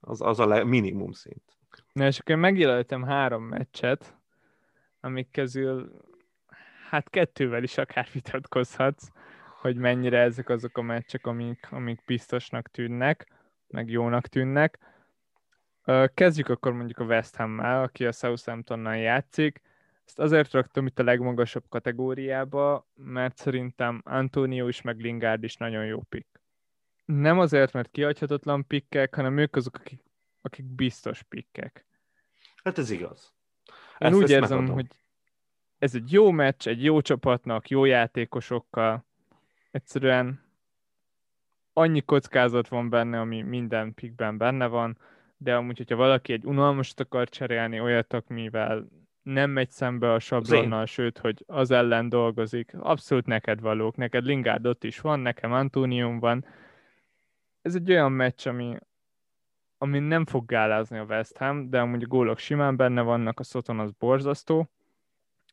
Az, az a minimum szint. Na, és akkor megjelöltem három meccset, amik közül hát kettővel is akár vitatkozhatsz, hogy mennyire ezek azok a meccsek, amik, amik biztosnak tűnnek, meg jónak tűnnek. Kezdjük akkor mondjuk a West Ham-mel, aki a Southamptonnal játszik. Ezt azért raktam itt a legmagasabb kategóriába, mert szerintem Antonio is, meg Lingard is nagyon jó pick. Nem azért, mert kiadhatatlan pikkek, hanem ők azok, akik, akik biztos pikkek. Hát ez igaz. Én ezt, úgy ezt érzem, megadom. hogy ez egy jó meccs, egy jó csapatnak, jó játékosokkal. Egyszerűen annyi kockázat van benne, ami minden pickben benne van, de amúgy, hogyha valaki egy unalmasat akar cserélni, olyat, amivel nem megy szembe a sablonnal, sőt, hogy az ellen dolgozik. Abszolút neked valók. Neked Lingard ott is van, nekem Antonium van. Ez egy olyan meccs, ami, ami nem fog gálázni a West Ham, de amúgy a gólok simán benne vannak, a Soton az borzasztó,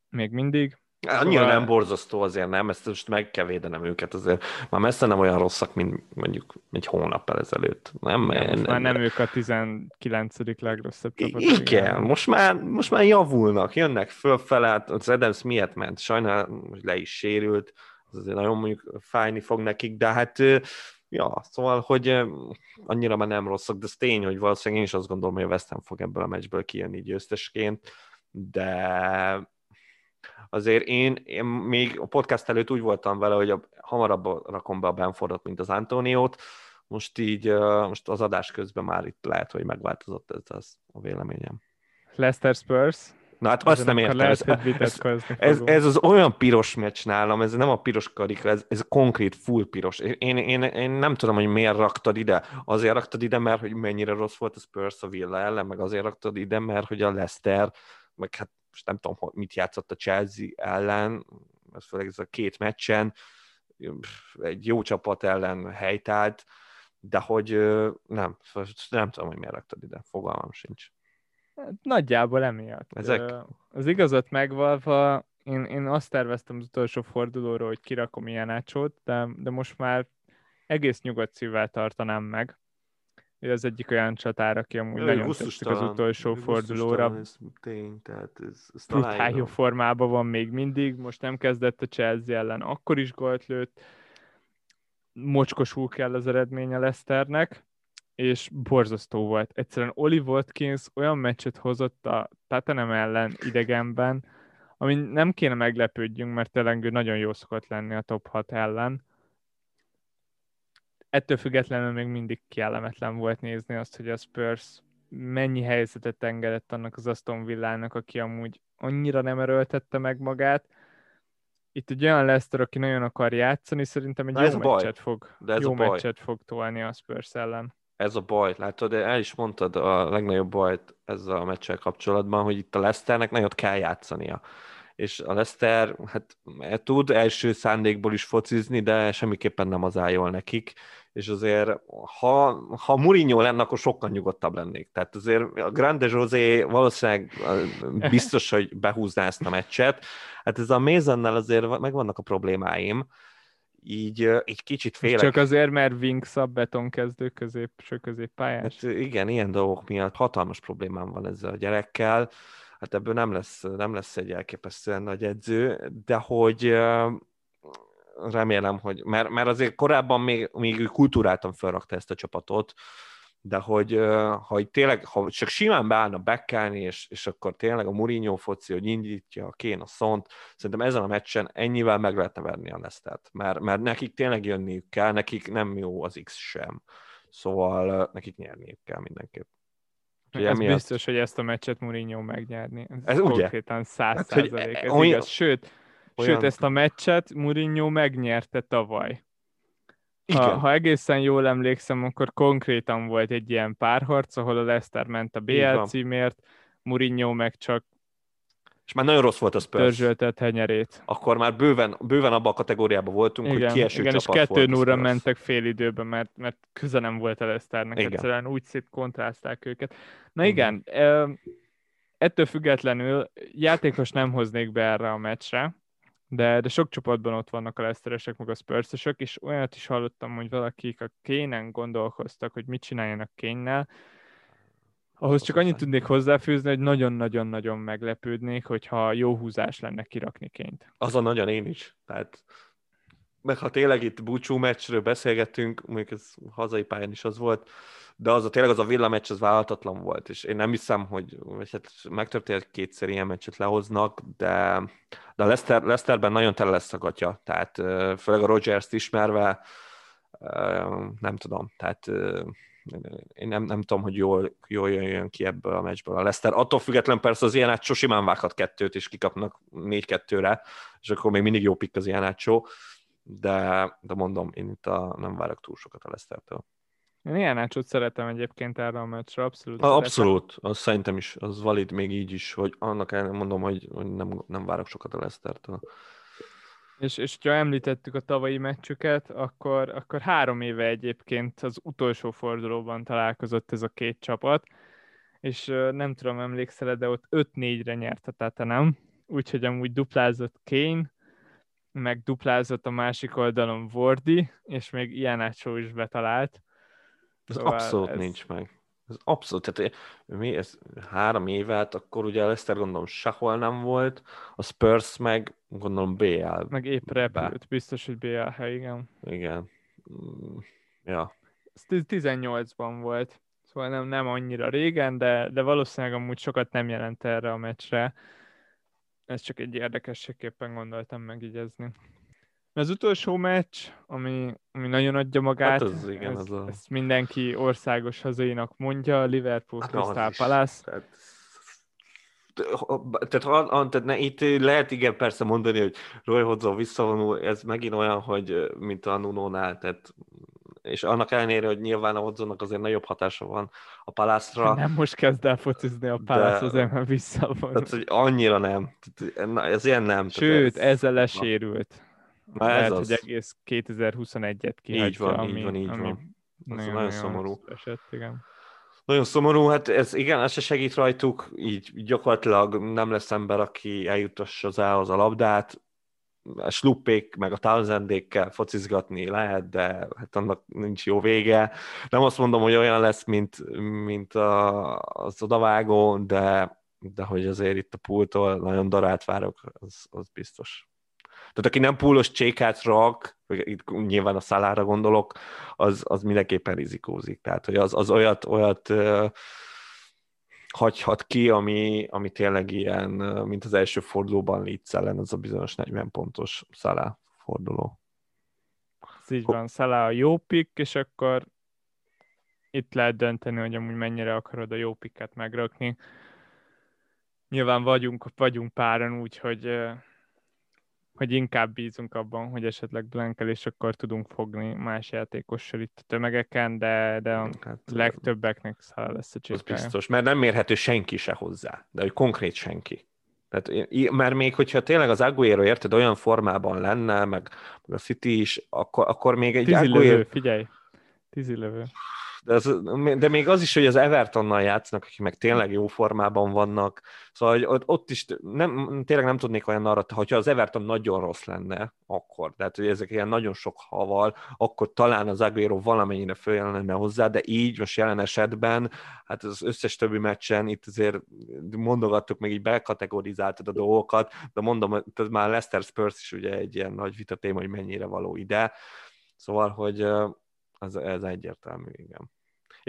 még mindig. Annyira szóval... nem borzasztó azért nem, ezt most meg kell védenem őket, azért már messze nem olyan rosszak, mint mondjuk egy hónappal ezelőtt. Nem, Igen, most nem, már nem ők a 19. legrosszabb csapat. Igen, igen, most már, most már javulnak, jönnek fölfele, hát az Adams miért ment, sajnálom, le is sérült, az azért nagyon mondjuk fájni fog nekik, de hát ja, szóval, hogy annyira már nem rosszak, de ez tény, hogy valószínűleg én is azt gondolom, hogy a West Ham fog ebből a meccsből kijönni győztesként, de azért én, én még a podcast előtt úgy voltam vele, hogy a, hamarabb rakom be a Benfordot, mint az Antoniót, most így, most az adás közben már itt lehet, hogy megváltozott ez az a véleményem. Leicester Spurs. Na hát azt nem értem. Lehet, Ez, ez, ez, az olyan piros meccs nálam, ez nem a piros karika, ez, ez konkrét full piros. Én, én, én nem tudom, hogy miért raktad ide. Azért raktad ide, mert hogy mennyire rossz volt a Spurs a Villa ellen, meg azért raktad ide, mert hogy a Leicester, meg hát most nem tudom, mit játszott a Chelsea ellen, ez főleg ez a két meccsen, egy jó csapat ellen helytált, de hogy nem, nem tudom, hogy miért raktad ide, fogalmam sincs. Hát Nagyjából emiatt. Ezek? Az igazat megvalva, én, én azt terveztem az utolsó fordulóra, hogy kirakom ilyen ácsót, de, de most már egész nyugodt szívvel tartanám meg. Ő az egyik olyan csatár, aki amúgy nagyon tetszik az utolsó fordulóra. Ez tény, tehát ez, ez brutál jó formában van még mindig, most nem kezdett a Chelsea ellen, akkor is gólt lőtt, mocskosul kell az eredménye Leicesternek, és borzasztó volt. Egyszerűen Oli Watkins olyan meccset hozott a Tottenham ellen idegenben, ami nem kéne meglepődjünk, mert tényleg ő nagyon jó szokott lenni a top 6 ellen. Ettől függetlenül még mindig kellemetlen volt nézni azt, hogy a Spurs mennyi helyzetet engedett annak az Aston Villának, aki amúgy annyira nem erőltette meg magát. Itt egy olyan Leicester, aki nagyon akar játszani, szerintem egy Na ez jó baj. meccset fog, De ez jó baj. meccset fog tolni a Spurs ellen. Ez a baj, látod, de el is mondtad a legnagyobb bajt ezzel a meccsel kapcsolatban, hogy itt a Leicesternek nagyot kell játszania. És a Leicester, hát tud első szándékból is focizni, de semmiképpen nem az áll jól nekik. És azért, ha, ha Mourinho lenne, akkor sokkal nyugodtabb lennék. Tehát azért a Grande José valószínűleg biztos, hogy behúzná ezt a meccset. Hát ez a Mézennel azért megvannak a problémáim. Így, így kicsit félek. Csak azért, mert Winks a betonkezdő középső középpályás. Hát igen, ilyen dolgok miatt hatalmas problémám van ezzel a gyerekkel. Hát ebből nem lesz, nem lesz egy elképesztően nagy edző, de hogy remélem, hogy, mert, mert azért korábban még, még kultúráltan felrakta ezt a csapatot, de hogy ha tényleg, ha csak simán beállna bekkelni, és, és akkor tényleg a Mourinho foci, hogy indítja a Kén a szont, szerintem ezen a meccsen ennyivel meg lehetne verni a Lesztert, mert, mert nekik tényleg jönniük kell, nekik nem jó az X sem. Szóval nekik nyerniük kell mindenképp. Ez emiatt- biztos, hogy ezt a meccset Mourinho megnyerni. Ez, Ez ugye? konkrétan száz Hát, százalék. Ez olyan- igaz. Sőt, olyan- sőt, ezt a meccset Mourinho megnyerte tavaly. Ha, Igen. ha egészen jól emlékszem, akkor konkrétan volt egy ilyen párharc, ahol a Leicester ment a BL címért, Mourinho meg csak És már nagyon rossz volt a Spurs. törzsöltett henyerét. Akkor már bőven, bőven abban a kategóriában voltunk, hogy Igen, kieső igen és csapat kettő volt a núra mentek fél időben, mert, mert köze nem volt Igen. egyszerűen úgy szét kontrázták őket. Na Igen. igen, ettől függetlenül játékos nem hoznék be erre a meccsre, de, de sok csapatban ott vannak a Leicesteresek, meg a Spursosok, és olyat is hallottam, hogy valakik a kénen gondolkoztak, hogy mit csináljanak kénnel, ahhoz csak annyit tudnék hozzáfűzni, hogy nagyon-nagyon-nagyon meglepődnék, hogyha jó húzás lenne kirakni ként. Azon nagyon én is. Tehát, meg ha tényleg itt búcsú meccsről beszélgettünk, mondjuk ez hazai pályán is az volt, de az a tényleg az a villameccs az vállalhatatlan volt, és én nem hiszem, hogy hát megtörtént hogy kétszer ilyen meccset lehoznak, de, de a Leicester, Leicesterben nagyon tele lesz a gatya, tehát főleg a Rogers-t ismerve, nem tudom, tehát én nem, nem tudom, hogy jól, jól jön ki ebből a meccsből a Leicester. Attól függetlenül persze az ilyen átcsó simán vághat kettőt, és kikapnak négy-kettőre, és akkor még mindig jó pikk az ilyen átcsó, de, de mondom, én itt a, nem várok túl sokat a Leicestertől. Én ilyen ácsot szeretem egyébként erre a meccsre, abszolút. A, abszolút, az szerintem is, az valid még így is, hogy annak ellenére mondom, hogy, hogy nem, nem várok sokat a Leicestertől. És, és ha említettük a tavalyi meccsüket, akkor, akkor három éve egyébként az utolsó fordulóban találkozott ez a két csapat, és nem tudom, emlékszel de ott 5-4-re nyert a Tottenham, úgyhogy amúgy duplázott Kane, meg duplázott a másik oldalon Wardy, és még ilyen átsó is betalált. Ez Szóval abszolút ez- nincs meg. Ez abszolút, tehát mi ez három évet, akkor ugye a Leicester gondolom sehol nem volt, a Spurs meg gondolom BL. Meg épp repült, biztos, hogy BLH, igen. Igen. Mm, Ja. Ez 18-ban volt, szóval nem, nem annyira régen, de, de valószínűleg amúgy sokat nem jelent erre a meccsre. Ez csak egy érdekességképpen gondoltam megjegyezni. Az utolsó meccs, ami, ami nagyon adja magát, Hát az igen, ez, az a- ezt mindenki országos hazainak mondja, Liverpool Hát az Crystal. Palace. Tehát tehát, ha, tehát ne, itt lehet igen persze mondani, hogy Roy Hodgson visszavonul, ez megint olyan, hogy mint a Nuno-nál, tehát és annak ellenére, hogy nyilván a Hodzonnak azért nagyobb hatása van a Palászra. Nem most kezd el focizni a Palász, azért már visszavonul. Tehát, hogy annyira nem. Na, ez ilyen nem. Sőt, ez, ezzel lesérült. Na, ez Lehet, az. hogy egész 2021-et kihagyja. Így van, ami, így van, így ami van. Ez nagyon, nagyon szomorú. Esett, igen. Nagyon szomorú, hát ez igen, ez se segít rajtuk, így gyakorlatilag nem lesz ember, aki eljutassa az az a labdát, a sluppék meg a Townsendékkel focizgatni lehet, de hát annak nincs jó vége. Nem azt mondom, hogy olyan lesz, mint, mint a, az odavágó, de, de hogy azért itt a pultól nagyon darált várok, az, az biztos. Tehát aki nem púlos csékát rak, itt nyilván a szalára gondolok, az, az mindenképpen rizikózik. Tehát, hogy az, az olyat, olyat hagyhat ki, ami, ami tényleg ilyen, mint az első fordulóban Leeds ellen, az a bizonyos 40 pontos Szalá forduló. Ez így van, Szalá a jó pick, és akkor itt lehet dönteni, hogy amúgy mennyire akarod a jó picket megrakni. Nyilván vagyunk, vagyunk páran úgy, hogy hogy inkább bízunk abban, hogy esetleg blankel, és akkor tudunk fogni más játékossal itt a tömegeken, de, de a hát, legtöbbeknek száll lesz a csipkája. Az biztos, mert nem mérhető senki se hozzá, de hogy konkrét senki. Tehát, mert még hogyha tényleg az Aguero érted olyan formában lenne, meg, meg a City is, akkor, akkor még egy Aguero... figyelj, tízilövő. De, az, de még az is, hogy az Evertonnal játszanak, akik meg tényleg jó formában vannak, szóval hogy ott, is nem, tényleg nem tudnék olyan arra, hogyha az Everton nagyon rossz lenne, akkor, tehát hogy ezek ilyen nagyon sok haval, akkor talán az Aguero valamennyire följelenne hozzá, de így most jelen esetben, hát az összes többi meccsen itt azért mondogattuk, meg így bekategorizáltad a dolgokat, de mondom, ez már Leicester Spurs is ugye egy ilyen nagy vita téma, hogy mennyire való ide, szóval, hogy ez, ez egyértelmű, igen.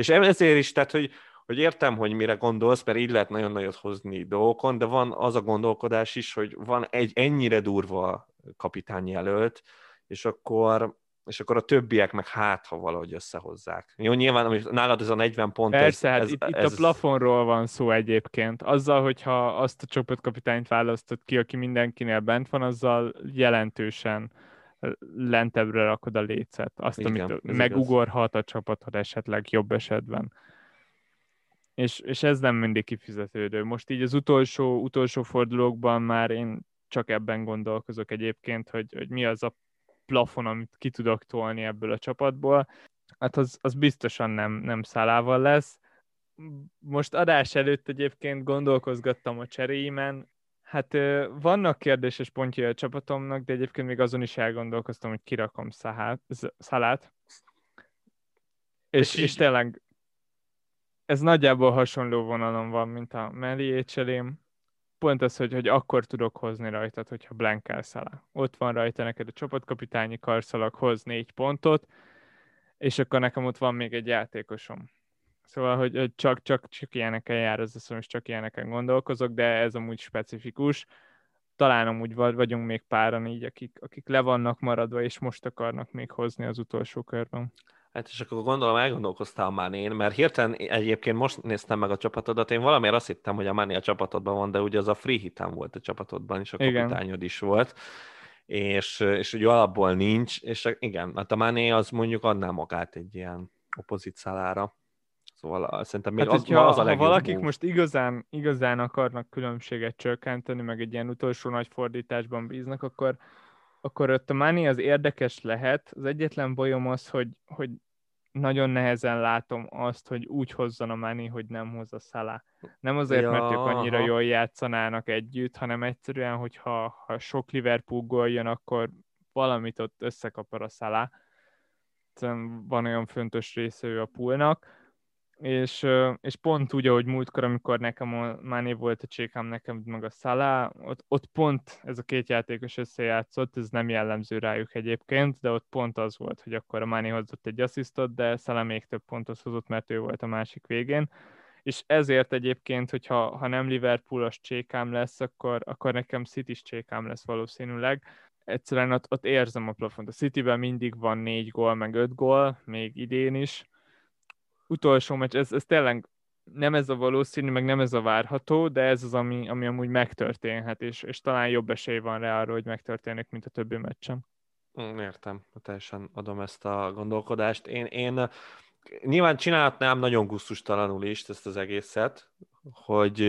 És ezért is, tehát, hogy, hogy értem, hogy mire gondolsz, mert így lehet nagyon nagyot hozni dolgokon, de van az a gondolkodás is, hogy van egy ennyire durva kapitány jelölt, és akkor, és akkor a többiek meg hát, ha valahogy összehozzák. Jó, nyilván nálad ez a 40 pont. Persze, ez, hát ez, itt, ez, itt a plafonról van szó egyébként. Azzal, hogyha azt a csapatkapitányt választod ki, aki mindenkinél bent van, azzal jelentősen lentebbre rakod a lécet, azt, Igen, amit megugorhat a csapatod esetleg jobb esetben. És, és ez nem mindig kifizetődő. Most így az utolsó, utolsó fordulókban már én csak ebben gondolkozok egyébként, hogy, hogy mi az a plafon, amit ki tudok tolni ebből a csapatból. Hát az, az biztosan nem, nem szálával lesz. Most adás előtt egyébként gondolkozgattam a cseréimen, Hát vannak kérdéses pontjai a csapatomnak, de egyébként még azon is elgondolkoztam, hogy kirakom szahát, szalát. És, és tényleg ez nagyjából hasonló vonalon van, mint a Meli écselém. Pont az, hogy, hogy akkor tudok hozni rajtad, hogyha blankel szalá. Ott van rajta neked a csapatkapitányi karszalag, hoz négy pontot, és akkor nekem ott van még egy játékosom Szóval, hogy, hogy csak, csak, csak ilyeneken jár az eszem, és csak ilyeneken gondolkozok, de ez amúgy specifikus. Talán amúgy vagyunk még páran így, akik, akik le vannak maradva, és most akarnak még hozni az utolsó körben. Hát és akkor gondolom elgondolkoztál már én, mert hirtelen egyébként most néztem meg a csapatodat, én valamiért azt hittem, hogy a Mani a csapatodban van, de ugye az a free hitem volt a csapatodban, és a kapitányod is volt, és, és ugye alapból nincs, és igen, hát a Mané az mondjuk adná magát egy ilyen opozit szalára. Szóval szerintem még hát, az, hogyha, az a legjobb Ha valakik move. most igazán, igazán akarnak különbséget csökkenteni, meg egy ilyen utolsó nagy fordításban bíznak, akkor, akkor ott a Mani az érdekes lehet. Az egyetlen bajom az, hogy, hogy nagyon nehezen látom azt, hogy úgy hozzon a Mani, hogy nem hoz a Szalá. Nem azért, ja, mert ők annyira aha. jól játszanának együtt, hanem egyszerűen, hogyha ha sok Liverpool gól jön, akkor valamit ott összekapar a Szalá. Van olyan fontos része ő a poolnak és, és pont úgy, ahogy múltkor, amikor nekem a Máné volt a csékám, nekem meg a Szalá, ott, ott pont ez a két játékos összejátszott, ez nem jellemző rájuk egyébként, de ott pont az volt, hogy akkor a Máné hozott egy asszisztot, de Szalá még több pontot hozott, mert ő volt a másik végén. És ezért egyébként, hogyha ha nem Liverpoolos csékám lesz, akkor, akkor nekem city csékám lesz valószínűleg. Egyszerűen ott, ott érzem a plafont. A Cityben mindig van négy gól, meg öt gól, még idén is, utolsó meccs, ez, ez tényleg nem ez a valószínű, meg nem ez a várható, de ez az, ami, ami amúgy megtörténhet, és, és talán jobb esély van rá arra, hogy megtörténik, mint a többi meccsen. Mm, értem, teljesen adom ezt a gondolkodást. Én, én nyilván csinálhatnám nagyon gusztustalanul is ezt az egészet, hogy,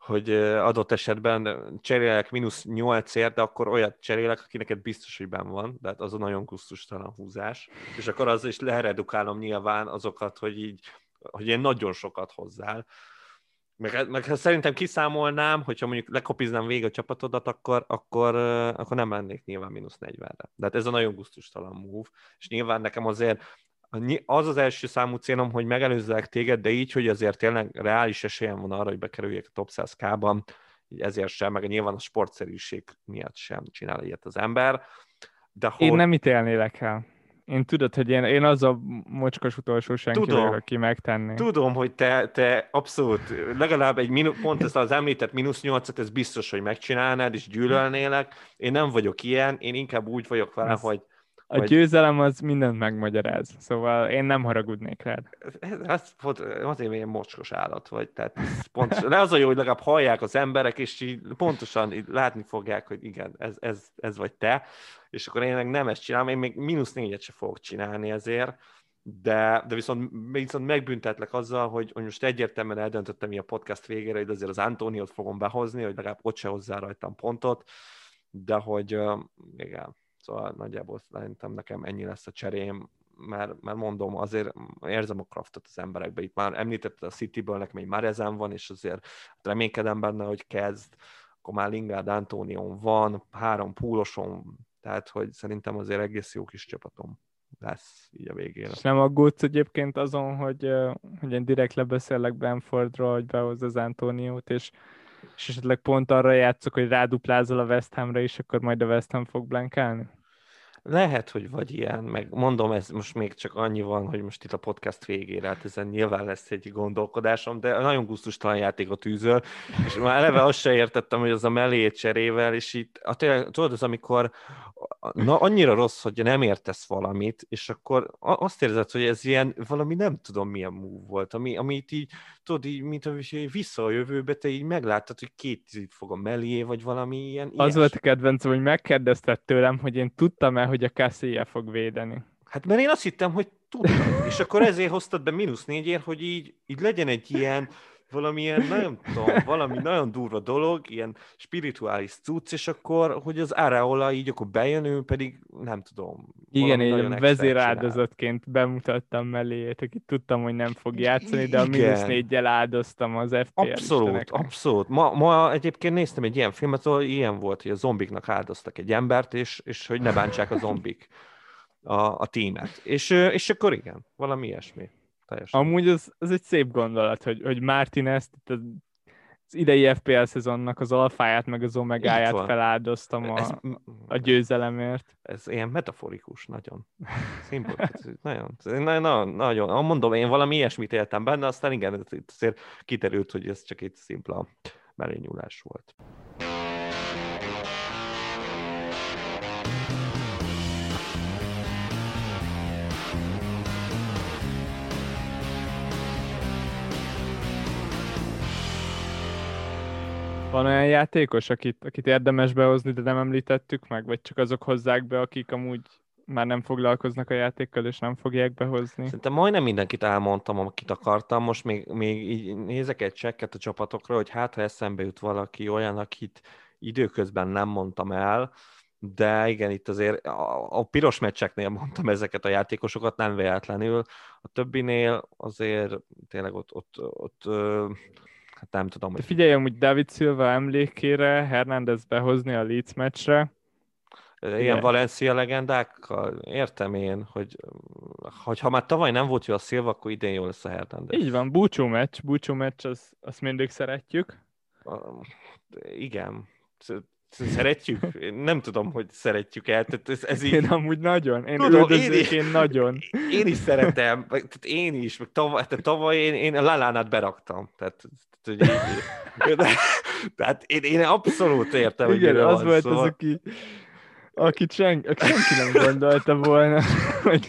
hogy adott esetben cserélek mínusz 8-ért, de akkor olyat cserélek, aki neked biztos, hogy benn van, de hát az a nagyon gusztustalan húzás. És akkor az is leredukálom nyilván azokat, hogy így, hogy én nagyon sokat hozzál. Meg, meg szerintem kiszámolnám, hogyha mondjuk lekopiznám végig a csapatodat, akkor, akkor, akkor nem lennék nyilván mínusz 40-re. De hát ez a nagyon gusztustalan move, és nyilván nekem azért az az első számú célom, hogy megelőzzek téged, de így, hogy azért tényleg reális esélyem van arra, hogy bekerüljek a top 100K-ban, ezért sem, meg nyilván a sportszerűség miatt sem csinál ilyet az ember. De hogy... Én nem ítélnélek el. Én tudod, hogy én, én az a mocskos utolsó senki tudom, vagyok, aki megtenni. Tudom, hogy te, te abszolút, legalább egy minu, pont ezt az említett mínusz nyolcat, ez biztos, hogy megcsinálnád, és gyűlölnélek. Én nem vagyok ilyen, én inkább úgy vagyok vele, ez, hogy a vagy... győzelem az mindent megmagyaráz, szóval én nem haragudnék rád. Ez, pont, azért ilyen mocskos állat vagy, tehát pont, de az a jó, hogy legalább hallják az emberek, és így pontosan így látni fogják, hogy igen, ez, ez, ez vagy te, és akkor én nem ezt csinálom, én még mínusz négyet se fogok csinálni ezért, de, de viszont, viszont megbüntetlek azzal, hogy, hogy most egyértelműen eldöntöttem a podcast végére, hogy azért az Antóniót fogom behozni, hogy legalább ott se hozzá rajtam pontot, de hogy igen, Szóval nagyjából szerintem nekem ennyi lesz a cserém, mert, mert mondom, azért érzem a kraftot az emberekbe. Itt már említette a Cityből, nekem egy Marezem van, és azért reménykedem benne, hogy kezd, akkor már Lingard Antonion van, három púlosom, tehát hogy szerintem azért egész jó kis csapatom lesz így a végére. És nem aggódsz egyébként azon, hogy, hogy én direkt lebeszélek Benfordról, hogy behoz az Antoniót, és és esetleg pont arra játszok, hogy ráduplázol a West Hamra is, akkor majd a West Ham fog blankálni? Lehet, hogy vagy ilyen, meg mondom, ez most még csak annyi van, hogy most itt a podcast végére, hát ezen nyilván lesz egy gondolkodásom, de nagyon gusztustalan játékot űzöl, és már eleve azt se értettem, hogy az a mellé cserével, és itt, a tényleg, tudod, az amikor na, annyira rossz, hogy nem értesz valamit, és akkor azt érzed, hogy ez ilyen valami nem tudom milyen move volt, ami, amit így, tudod, így, mint hogy vissza a jövőbe, te így megláttad, hogy két fog a mellé, vagy valami ilyen. Az ilyes. volt a kedvencem, hogy megkérdezted tőlem, hogy én tudtam-e, hogy a Cassia fog védeni. Hát mert én azt hittem, hogy tudtam, és akkor ezért hoztad be mínusz négyért, hogy így, így legyen egy ilyen valamilyen, nem tudom, valami nagyon durva dolog, ilyen spirituális cucc, és akkor, hogy az Areola így akkor bejön, ő pedig nem tudom. Igen, én vezéráldozatként bemutattam melléjét, akit tudtam, hogy nem fog játszani, de a mínusz négyel áldoztam az FPL Abszolút, abszolút. Ma, ma egyébként néztem egy ilyen filmet, ahol ilyen volt, hogy a zombiknak áldoztak egy embert, és, és hogy ne bántsák a zombik a, a tímet. És, és akkor igen, valami ilyesmi teljesen. Amúgy az, az egy szép gondolat, hogy, hogy Martin ezt az idei FPL szezonnak az alfáját, meg az omegáját feláldoztam a, ez, a győzelemért. Ez ilyen metaforikus, nagyon. Szimbolikus, nagyon, nagyon, nagyon. Mondom, én valami ilyesmit éltem benne, aztán igen, azért kiterült, hogy ez csak egy szimpla merényúlás volt. Van olyan játékos, akit, akit érdemes behozni, de nem említettük meg, vagy csak azok hozzák be, akik amúgy már nem foglalkoznak a játékkal, és nem fogják behozni? Szerintem majdnem mindenkit elmondtam, akit akartam. Most még, még így nézek egy csekket a csapatokra, hogy hát, ha eszembe jut valaki olyan, akit időközben nem mondtam el, de igen, itt azért a, a piros meccseknél mondtam ezeket a játékosokat, nem véletlenül. A többinél azért tényleg ott, ott, ott, ott hát nem tudom. Hogy... Figyelj, hogy David Silva emlékére Hernández behozni a Leeds meccsre. Ilyen yeah. Valencia legendákkal értem én, hogy, hogy ha már tavaly nem volt jó a Silva, akkor idén jó lesz a Hernández. Így van, búcsú meccs, búcsú meccs, az, azt mindig szeretjük. Igen, Szeretjük? Én nem tudom, hogy szeretjük el. Tehát ez, ez így... Én amúgy nagyon. Én tudom, én, is, én nagyon. Én is szeretem. Tehát én is. Meg tavaly, tehát tavaly én, én a Lalánát beraktam. Tehát, tehát, de, tehát én, én abszolút értem, Igen, hogy az volt szóval... az, aki akit sen, aki senki nem gondolta volna, hogy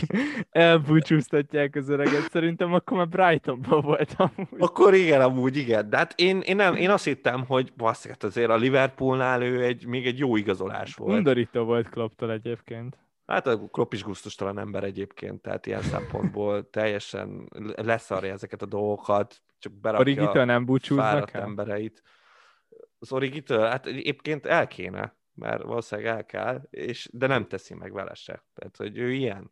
elbúcsúztatják az öreget. Szerintem akkor már Brightonban volt amúgy. Akkor igen, amúgy igen. De hát én, én, nem, én azt hittem, hogy basszik, hát azért a Liverpoolnál ő egy, még egy jó igazolás volt. Undorító volt Klopptól egyébként. Hát a Klopp is gusztustalan ember egyébként, tehát ilyen szempontból teljesen leszarja ezeket a dolgokat, csak berakja Origitől nem búcsúznak fáradt el? embereit. Az Origitől? Hát egyébként el kéne, mert valószínűleg el kell, és, de nem teszi meg vele se. Tehát, hogy ő ilyen.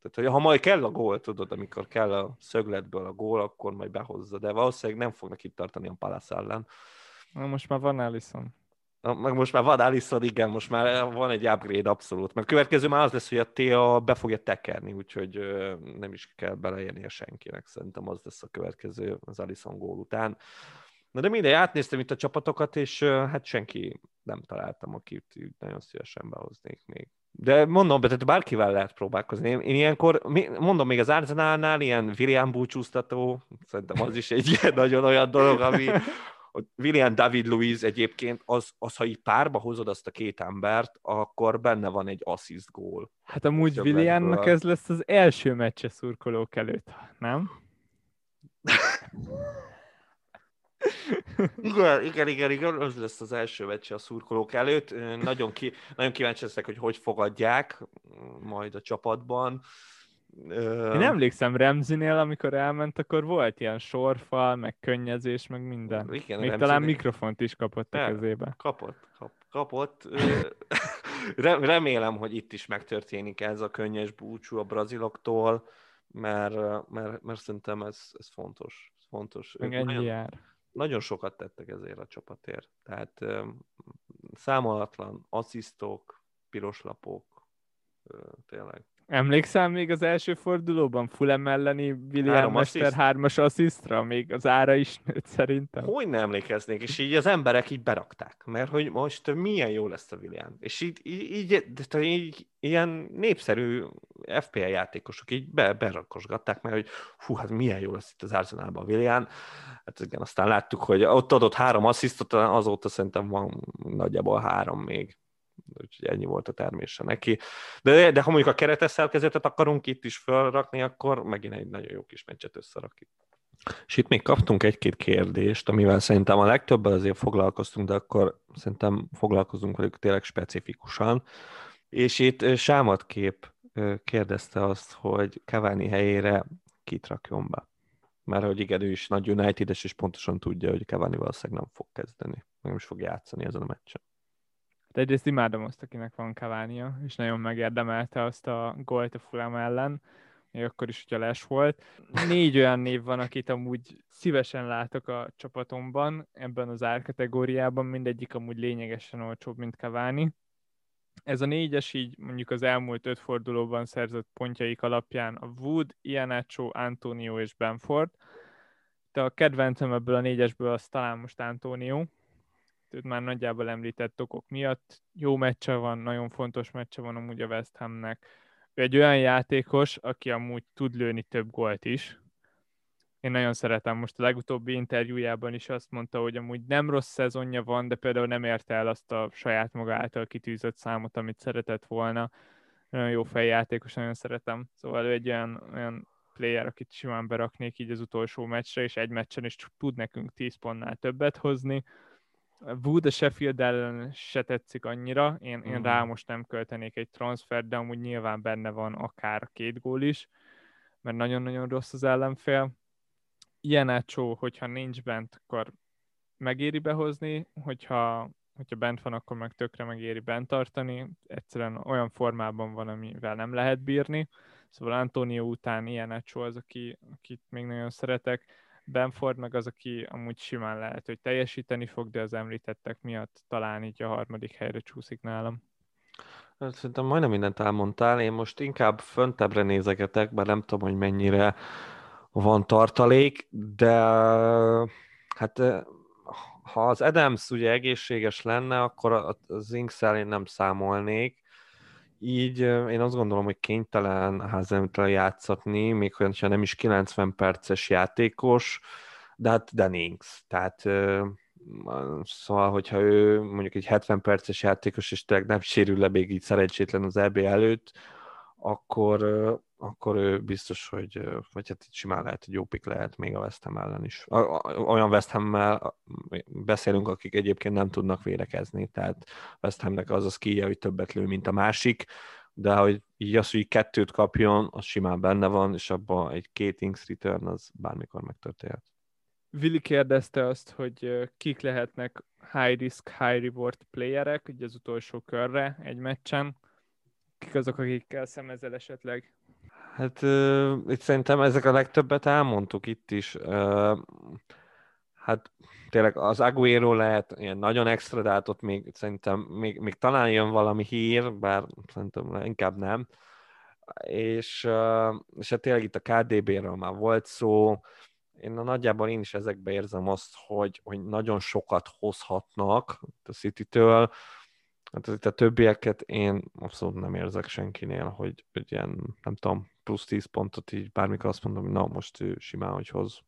Tehát, hogy ha majd kell a gól, tudod, amikor kell a szögletből a gól, akkor majd behozza, de valószínűleg nem fognak itt tartani a Palace ellen. Na, most már van Alisson. Na, Meg most már van Alisson, igen, most már van egy upgrade abszolút. Mert a következő már az lesz, hogy a Tia be fogja tekerni, úgyhogy nem is kell beleérnie senkinek. Szerintem az lesz a következő az Alisson gól után. Na de mindegy, átnéztem itt a csapatokat, és hát senki nem találtam, akit nagyon szívesen behoznék még. De mondom, tehát bárkivel lehet próbálkozni. Én, én ilyenkor, mondom, még az Arsenalnál ilyen William búcsúztató, szerintem az is egy ilyen nagyon olyan dolog, ami, William David Luiz egyébként, az, az, ha így párba hozod azt a két embert, akkor benne van egy assist gól. Hát amúgy Szögletből. Williamnak ez lesz az első meccse szurkolók előtt, nem? Igen, igen, igen, igen, az lesz az első meccs a szurkolók előtt. Nagyon, ki, nagyon kíváncsi leszek, hogy hogy fogadják majd a csapatban. Én emlékszem Remzinél, amikor elment, akkor volt ilyen sorfal, meg könnyezés, meg minden. Igen, Még Ramsey-nél- talán mikrofont is kapott a kezébe. Kapott, kap, kapott. Remélem, hogy itt is megtörténik ez a könnyes búcsú a braziloktól, mert, mert, mert szerintem ez, ez fontos. Fontos. Meg ennyi nagyon, jár. Nagyon sokat tettek ezért a csapatért. Tehát számolatlan asszisztok, piros lapok, ö, tényleg. Emlékszel még az első fordulóban Fulham elleni William Mester assziszt? hármas asszisztra? Még az ára is nőtt szerintem. Hogy nem emlékeznék, és így az emberek így berakták, mert hogy most milyen jó lesz a William. És így, így, így, de így ilyen népszerű FPL játékosok így be, berakosgatták, mert hogy hú, hát milyen jó lesz itt az Arsenalban a William. Hát igen, aztán láttuk, hogy ott adott három asszisztot, azóta szerintem van nagyjából három még. Úgyhogy ennyi volt a termése neki. De, de ha mondjuk a keretes szerkezetet akarunk itt is felrakni, akkor megint egy nagyon jó kis meccset összerakjuk. És itt még kaptunk egy-két kérdést, amivel szerintem a legtöbbel azért foglalkoztunk, de akkor szerintem foglalkozunk velük tényleg specifikusan. És itt ö, Sámatkép ö, kérdezte azt, hogy Cavani helyére kit rakjon be. Mert hogy igen, ő is nagy United-es, és pontosan tudja, hogy Cavani valószínűleg nem fog kezdeni. Nem is fog játszani ezen a meccsen. Hát egyrészt imádom azt, akinek van Cavania, és nagyon megérdemelte azt a gólt a Fulham ellen, még akkor is, hogyha les volt. Négy olyan név van, akit amúgy szívesen látok a csapatomban, ebben az árkategóriában, mindegyik amúgy lényegesen olcsóbb, mint Cavani. Ez a négyes így mondjuk az elmúlt öt fordulóban szerzett pontjaik alapján a Wood, Ianacho, Antonio és Benford. De a kedvencem ebből a négyesből az talán most Antonio, őt már nagyjából említett okok miatt. Jó meccse van, nagyon fontos meccse van amúgy a West Hamnek. Ő egy olyan játékos, aki amúgy tud lőni több gólt is. Én nagyon szeretem, most a legutóbbi interjújában is azt mondta, hogy amúgy nem rossz szezonja van, de például nem érte el azt a saját maga által kitűzött számot, amit szeretett volna. Nagyon jó fejjátékos, nagyon szeretem. Szóval ő egy olyan, olyan player, akit simán beraknék így az utolsó meccsre, és egy meccsen is tud nekünk 10 pontnál többet hozni. Wood a Sheffield ellen se tetszik annyira, én, én Mm. rá most nem költenék egy transfert, de amúgy nyilván benne van akár két gól is, mert nagyon-nagyon rossz az ellenfél. Jenácsó, hogyha nincs bent, akkor megéri behozni, hogyha, hogyha bent van, akkor meg tökre megéri bent tartani. Egyszerűen olyan formában van, amivel nem lehet bírni. Szóval Antonio után Jenácsó az, aki, akit még nagyon szeretek. Benford meg az, aki amúgy simán lehet, hogy teljesíteni fog, de az említettek miatt talán így a harmadik helyre csúszik nálam. Hát Szerintem majdnem mindent elmondtál, én most inkább föntebbre nézegetek, bár nem tudom, hogy mennyire van tartalék, de hát eh, ha az Adams ugye egészséges lenne, akkor a- a Zinkszel én nem számolnék, így én azt gondolom, hogy kénytelen Hazemittel játszatni, még olyan, ha nem is 90 perces játékos, de hát de Ninks. Tehát eh, Szóval, hogyha ő mondjuk egy 70 perces játékos, és tényleg nem sérül le még így szerencsétlen az EB előtt, akkor, akkor ő biztos, hogy vagy hát simán lehet, hogy jó pik lehet még a West Ham ellen is. Olyan West ham beszélünk, akik egyébként nem tudnak védekezni, tehát West Hamnek az a skillje, hogy többet lő, mint a másik, de hogy így az, hogy kettőt kapjon, az simán benne van, és abban egy két Inks return az bármikor megtörténhet. Vili kérdezte azt, hogy kik lehetnek high risk, high reward playerek, ugye az utolsó körre egy meccsen. Kik azok, akikkel szemezel esetleg? Hát uh, itt szerintem ezek a legtöbbet elmondtuk itt is. Uh, hát tényleg az Aguero lehet ilyen nagyon extra, de hát még szerintem még, még talán jön valami hír, bár szerintem inkább nem. És, uh, és hát tényleg itt a KDB-ről már volt szó, én a nagyjából én is ezekbe érzem azt, hogy, hogy nagyon sokat hozhatnak a City-től, Hát itt a többieket én abszolút nem érzek senkinél, hogy, hogy ilyen, nem tudom, plusz 10 pontot így bármikor azt mondom, hogy na, most ő simán, hogy hoz.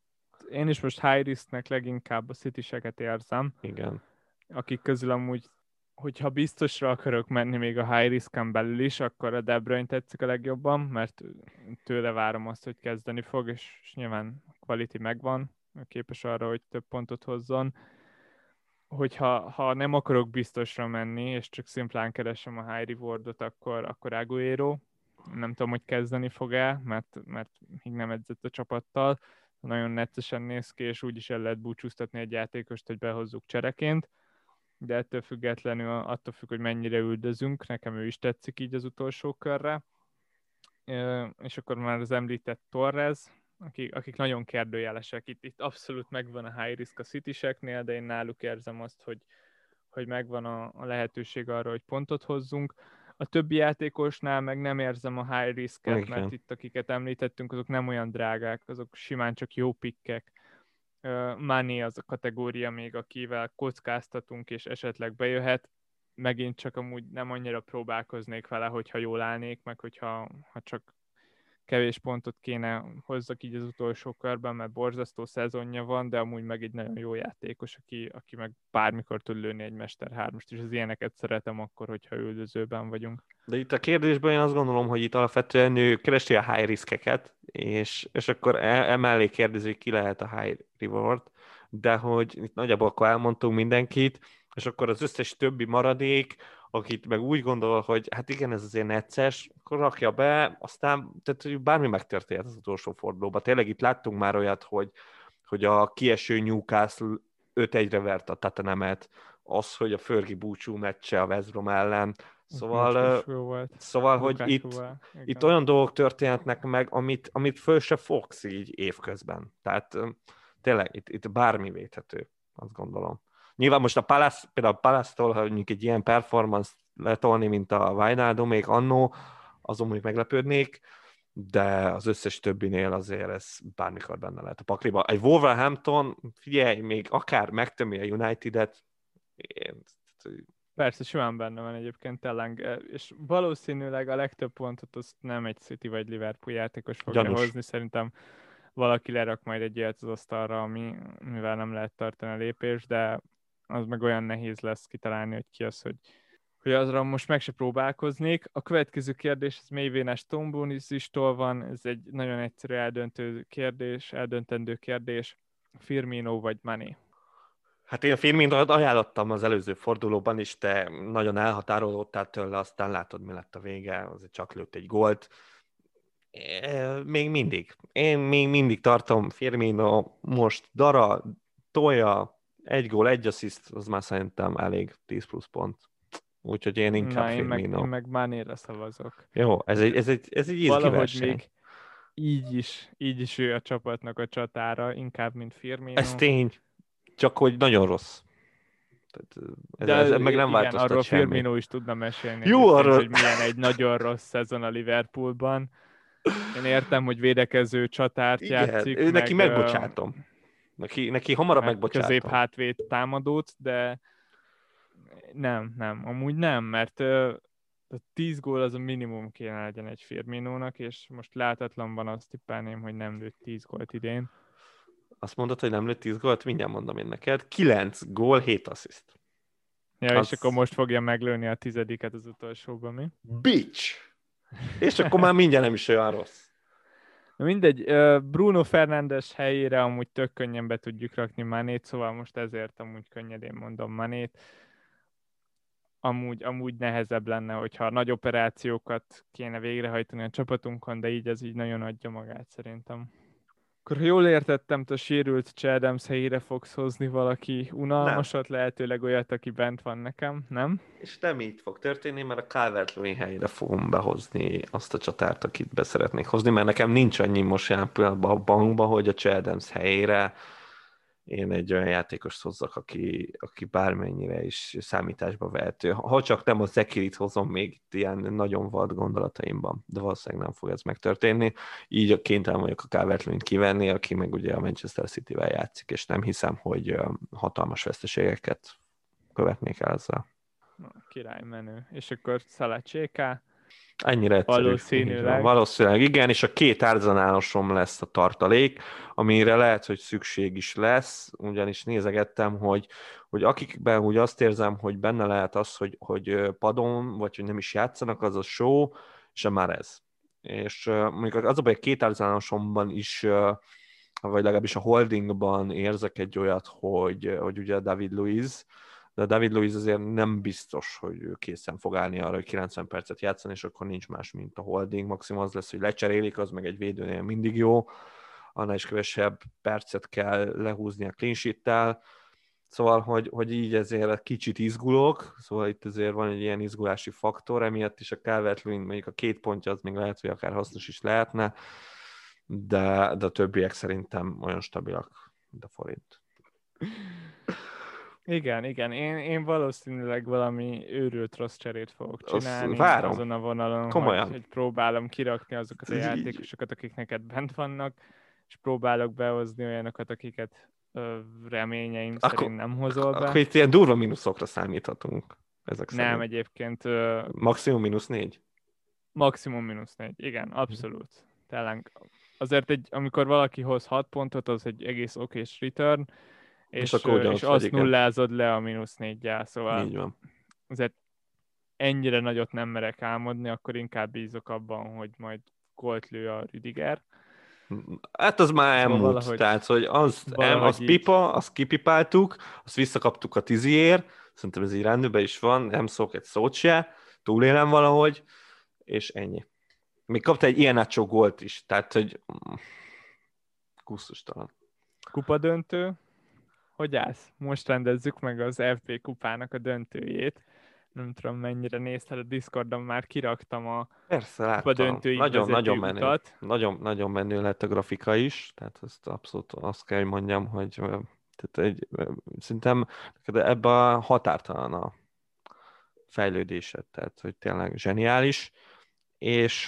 Én is most high risknek leginkább a city érzem. Igen. Akik közül amúgy, hogyha biztosra akarok menni még a high risk belül is, akkor a De Bruyne tetszik a legjobban, mert tőle várom azt, hogy kezdeni fog, és, nyilván quality megvan, képes arra, hogy több pontot hozzon hogyha ha nem akarok biztosra menni, és csak szimplán keresem a high rewardot, akkor, akkor Aguero. Nem tudom, hogy kezdeni fog-e, mert, mert még nem edzett a csapattal. Nagyon neccesen néz ki, és úgy is el lehet búcsúztatni egy játékost, hogy behozzuk csereként. De ettől függetlenül attól függ, hogy mennyire üldözünk, nekem ő is tetszik így az utolsó körre. És akkor már az említett Torres, akik, akik nagyon kérdőjelesek. Itt, itt abszolút megvan a high risk a city de én náluk érzem azt, hogy, hogy megvan a, a lehetőség arra, hogy pontot hozzunk. A többi játékosnál meg nem érzem a high risk-et, okay. mert itt akiket említettünk, azok nem olyan drágák, azok simán csak jó pikkek. Mani az a kategória még, akivel kockáztatunk, és esetleg bejöhet. Megint csak amúgy nem annyira próbálkoznék vele, hogyha jól állnék, meg hogyha ha csak kevés pontot kéne hozzak így az utolsó körben, mert borzasztó szezonja van, de amúgy meg egy nagyon jó játékos, aki, aki meg bármikor tud lőni egy Mester 3 és az ilyeneket szeretem akkor, hogyha üldözőben vagyunk. De itt a kérdésben én azt gondolom, hogy itt alapvetően ő keresi a high riskeket, és, és akkor e, emellé kérdezi, hogy ki lehet a high reward, de hogy itt nagyjából akkor elmondtunk mindenkit, és akkor az összes többi maradék, akit meg úgy gondol, hogy hát igen, ez azért necces, akkor rakja be, aztán tehát bármi megtörténhet az utolsó fordulóban. Tényleg itt láttunk már olyat, hogy, hogy a kieső Newcastle 5-1-re vert a Tatanemet, az, hogy a Fergie búcsú meccse a West Brom ellen, Szóval, szóval hogy itt, itt olyan dolgok történhetnek meg, amit, amit föl se fogsz így évközben. Tehát tényleg itt, itt bármi védhető, azt gondolom. Nyilván most a Palace, például a Palace-tól, ha mondjuk egy ilyen performance letolni, mint a Wijnaldum még annó, azon mondjuk meglepődnék, de az összes többinél azért ez bármikor benne lehet a pakliba. Egy Wolverhampton, figyelj, még akár megtömi a United-et, én... Persze, simán benne van egyébként tényleg, és valószínűleg a legtöbb pontot azt nem egy City vagy Liverpool játékos fogja Gyanús. hozni, szerintem valaki lerak majd egy ilyet az asztalra, ami, mivel nem lehet tartani a lépést, de az meg olyan nehéz lesz kitalálni, hogy ki az, hogy, hogy azra most meg se próbálkoznék. A következő kérdés, ez mélyvénes Tombonizistól van, ez egy nagyon egyszerű eldöntő kérdés, eldöntendő kérdés. Firmino vagy Mané? Hát én a Firminót ajánlottam az előző fordulóban is, te nagyon elhatárolódtál tőle, aztán látod, mi lett a vége, azért csak lőtt egy gólt. Még mindig. Én még mindig tartom Firmino most dara, tolja, egy gól, egy assziszt, az már szerintem elég 10 plusz pont. Úgyhogy én inkább Na, én meg, én meg Manére szavazok. Jó, ez egy, ez egy, ez egy Valahogy még így is, így is ő a csapatnak a csatára, inkább, mint Firmino. Ez tény, csak hogy nagyon rossz. Tehát ez, De ez, ez meg nem igen, változtat arról semmi. Firmino is tudna mesélni. Jó, arról... Hogy milyen egy nagyon rossz szezon a Liverpoolban. Én értem, hogy védekező csatárt igen, játszik. Ő meg, neki megbocsátom. Neki, neki hamarabb hát megbocsátom. Közép hátvét támadót, de nem, nem, amúgy nem, mert a 10 gól az a minimum kéne legyen egy Firminónak, és most láthatatlan van azt tippelném, hogy nem lőtt 10 gólt idén. Azt mondod, hogy nem lőtt 10 gólt? Mindjárt mondom én neked. 9 gól, 7 assziszt. Ja, Az- és akkor most fogja meglőni a tizediket az utolsóban, mi? Bitch! És akkor már mindjárt nem is olyan rossz. Mindegy, Bruno Fernandes helyére amúgy tök könnyen be tudjuk rakni Manét, szóval most ezért amúgy könnyedén mondom Manét. Amúgy, amúgy nehezebb lenne, hogyha nagy operációkat kéne végrehajtani a csapatunkon, de így ez így nagyon adja magát szerintem. Akkor ha jól értettem, te sérült Chadams helyére fogsz hozni valaki unalmasat, lehetőleg olyat, aki bent van nekem, nem? És nem így fog történni, mert a calvert helyére fogom behozni azt a csatárt, akit be szeretnék hozni, mert nekem nincs annyi most jelen pillanatban a bankban, hogy a Chadams helyére én egy olyan játékost hozzak, aki, aki bármennyire is számításba vehető. Ha csak nem a Zekirit hozom még itt ilyen nagyon vad gondolataimban, de valószínűleg nem fog ez megtörténni. Így kénytelen vagyok a calvert kivenni, aki meg ugye a Manchester City-vel játszik, és nem hiszem, hogy hatalmas veszteségeket követnék el ezzel. Na, király menő. És akkor Szalacséká, Ennyire egyszerű. Valószínűleg. Valószínűleg igen, és a két árzanálosom lesz a tartalék, amire lehet, hogy szükség is lesz, ugyanis nézegettem, hogy, hogy akikben úgy azt érzem, hogy benne lehet az, hogy, hogy padon, vagy hogy nem is játszanak, az a show, a már ez. És mondjuk az a baj, a két árzanánosomban is vagy legalábbis a holdingban érzek egy olyat, hogy, hogy ugye David Luiz, de David Luiz azért nem biztos, hogy ő készen fog állni arra, hogy 90 percet játszani, és akkor nincs más, mint a holding. Maximum az lesz, hogy lecserélik, az meg egy védőnél mindig jó, annál is kevesebb percet kell lehúzni a clean sheet-tel. Szóval, hogy, hogy így ezért kicsit izgulok, szóval itt azért van egy ilyen izgulási faktor, emiatt is a calvert mondjuk a két pontja az még lehet, hogy akár hasznos is lehetne, de, de a többiek szerintem olyan stabilak, mint a forint. Igen, igen. Én, én valószínűleg valami őrült rossz cserét fogok Azt csinálni várom. azon a vonalon, Komolyan. Hogy, hogy próbálom kirakni azokat a játékosokat, akik neked bent vannak, és próbálok behozni olyanokat, akiket ö, reményeim Akkor- szerint nem hozol be. Akkor itt ilyen durva mínuszokra számíthatunk. Ezek nem, szerint. egyébként ö, Maximum mínusz négy? maximum mínusz négy. Igen, abszolút. Tényleg. Azért, egy, amikor valaki hoz 6 pontot, az egy egész okés return, és, akkor és, ugyanott és azt igen. nullázod le a mínusz négyel, szóval Így van. azért ennyire nagyot nem merek álmodni, akkor inkább bízok abban, hogy majd gólt lő a Rüdiger. Hát az már Szóval elmúlt, valahogy- tehát, hogy az, em, az így. pipa, azt kipipáltuk, azt visszakaptuk a tiziért, szerintem ez így rendben is van, nem szólok egy szót se, túlélem valahogy, és ennyi. Még kapta egy ilyen gólt is, tehát, hogy mm, kusztustalan. Kupa döntő. Hogy állsz? Most rendezzük meg az FB kupának a döntőjét. Nem tudom, mennyire nézted a Discordon, már kiraktam a Persze, kupa láttam. döntőig Nagyon, vezető nagyon menő. utat. Nagyon, nagyon menő lett a grafika is, tehát ezt abszolút azt kell, hogy mondjam, hogy tehát egy, szerintem ebben határtalan a fejlődésed, tehát hogy tényleg zseniális, és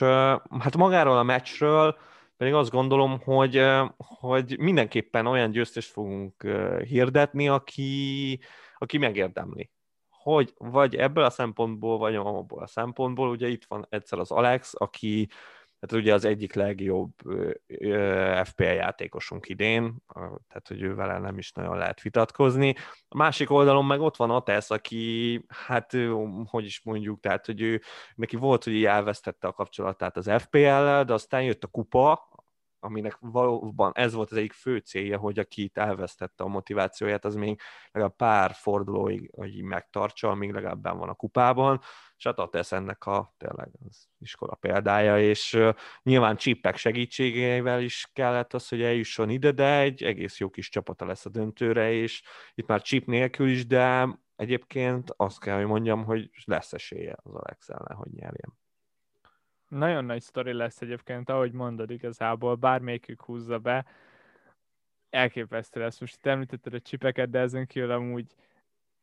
hát magáról a meccsről pedig azt gondolom, hogy, hogy mindenképpen olyan győztest fogunk hirdetni, aki, aki megérdemli. Hogy vagy ebből a szempontból, vagy abból a szempontból, ugye itt van egyszer az Alex, aki hát ugye az egyik legjobb FPL játékosunk idén, tehát hogy ővel nem is nagyon lehet vitatkozni. A másik oldalon meg ott van Atesz, aki, hát hogy is mondjuk, tehát hogy ő, neki volt, hogy elvesztette a kapcsolatát az FPL-lel, de aztán jött a kupa, aminek valóban ez volt az egyik fő célja, hogy aki itt elvesztette a motivációját, az még legalább pár fordulóig hogy megtartsa, amíg legalább benn van a kupában, és hát Atesz ennek a tényleg az iskola példája, és nyilván csippek segítségével is kellett az, hogy eljusson ide, de egy egész jó kis csapata lesz a döntőre, és itt már chip nélkül is, de egyébként azt kell, hogy mondjam, hogy lesz esélye az Alex ellen, hogy nyerjen. Nagyon nagy sztori lesz egyébként, ahogy mondod igazából, bármelyikük húzza be, elképesztő lesz. Most itt említetted a csipeket, de ezen kívül amúgy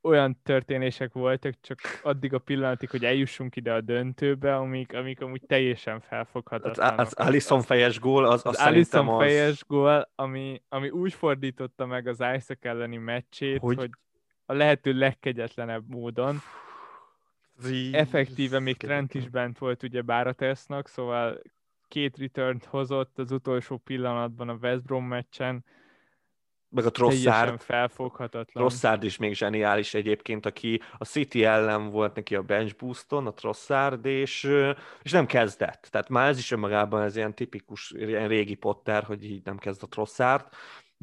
olyan történések voltak, csak addig a pillanatig, hogy eljussunk ide a döntőbe, amik, amik amúgy teljesen Az, felfoghatatlanok. az Alisson fejes gól, az, az, az Alisson az... fejes gól, ami, ami úgy fordította meg az Isaac elleni meccsét, Hogy- hogy, hogy a lehető legkegyetlenebb módon. Effektíve még Trent is bent volt ugye Báratesznak, szóval két return hozott az utolsó pillanatban a West Brom meccsen, meg a Trosszárd, felfoghatatlan. Trosszárd is még zseniális egyébként, aki a City ellen volt neki a bench booston, a Trosszárd, és, és nem kezdett. Tehát már ez is önmagában ez ilyen tipikus, ilyen régi Potter, hogy így nem kezd a Trosszárd,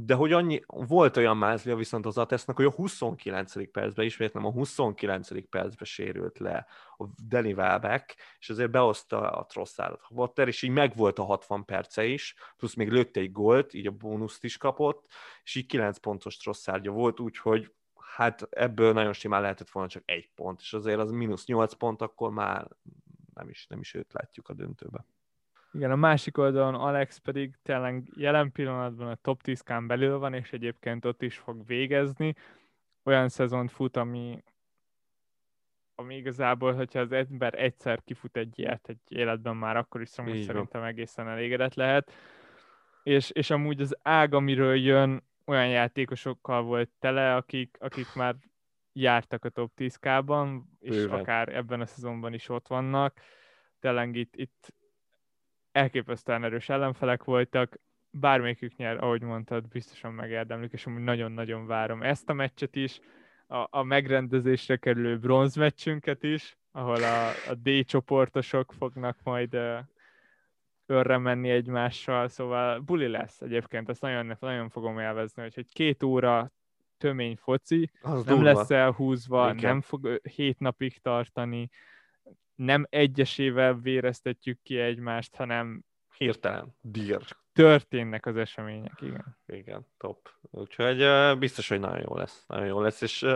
de hogy annyi, volt olyan mázlia viszont az Atesznek, hogy a 29. percben, ismétlem a 29. percben sérült le a Danny Welbeck, és azért behozta a Trosszárat a Potter, és így megvolt a 60 perce is, plusz még lőtte egy gólt, így a bónuszt is kapott, és így 9 pontos Trosszárgya volt, úgyhogy hát ebből nagyon simán lehetett volna csak egy pont, és azért az mínusz 8 pont, akkor már nem is, nem is őt látjuk a döntőbe. Igen, a másik oldalon Alex pedig tényleg jelen pillanatban a top 10 kán belül van, és egyébként ott is fog végezni. Olyan szezont fut, ami, ami igazából, hogyha az ember egyszer kifut egy ilyet egy életben már, akkor is szóval szerintem egészen elégedett lehet. És, és amúgy az ág, amiről jön, olyan játékosokkal volt tele, akik, akik már jártak a top 10K-ban, és Bőven. akár ebben a szezonban is ott vannak. Tényleg itt, itt elképesztően erős ellenfelek voltak, bármelyikük nyer, ahogy mondtad, biztosan megérdemlik, és amúgy nagyon-nagyon várom ezt a meccset is, a, a megrendezésre kerülő bronzmeccsünket is, ahol a, a D csoportosok fognak majd uh, örre menni egymással, szóval buli lesz egyébként, ezt nagyon, nagyon fogom élvezni, hogy, hogy két óra tömény foci, Az nem durva. lesz elhúzva, Igen. nem fog hét napig tartani, nem egyesével véreztetjük ki egymást, hanem hirtelen, dír. Történnek az események, igen. Igen, top. Úgyhogy biztos, hogy nagyon jó lesz. Nagyon jó lesz, és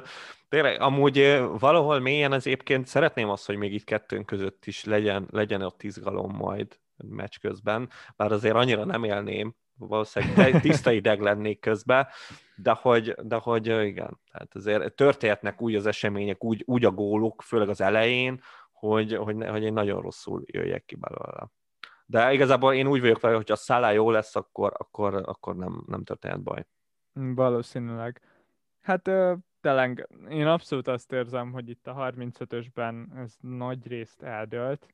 tényleg amúgy valahol mélyen az egyébként szeretném azt, hogy még itt kettőnk között is legyen, legyen ott izgalom majd meccs közben, bár azért annyira nem élném, valószínűleg tiszta ideg lennék közben, de hogy, de hogy igen, tehát azért történhetnek úgy az események, úgy, úgy a góluk, főleg az elején, hogy, hogy, ne, hogy én nagyon rosszul jöjjek ki belőle. De igazából én úgy vagyok vele, hogy ha Szálá jó lesz, akkor, akkor, akkor nem, nem történhet baj. Valószínűleg. Hát tényleg, én abszolút azt érzem, hogy itt a 35-ösben ez nagy részt eldőlt,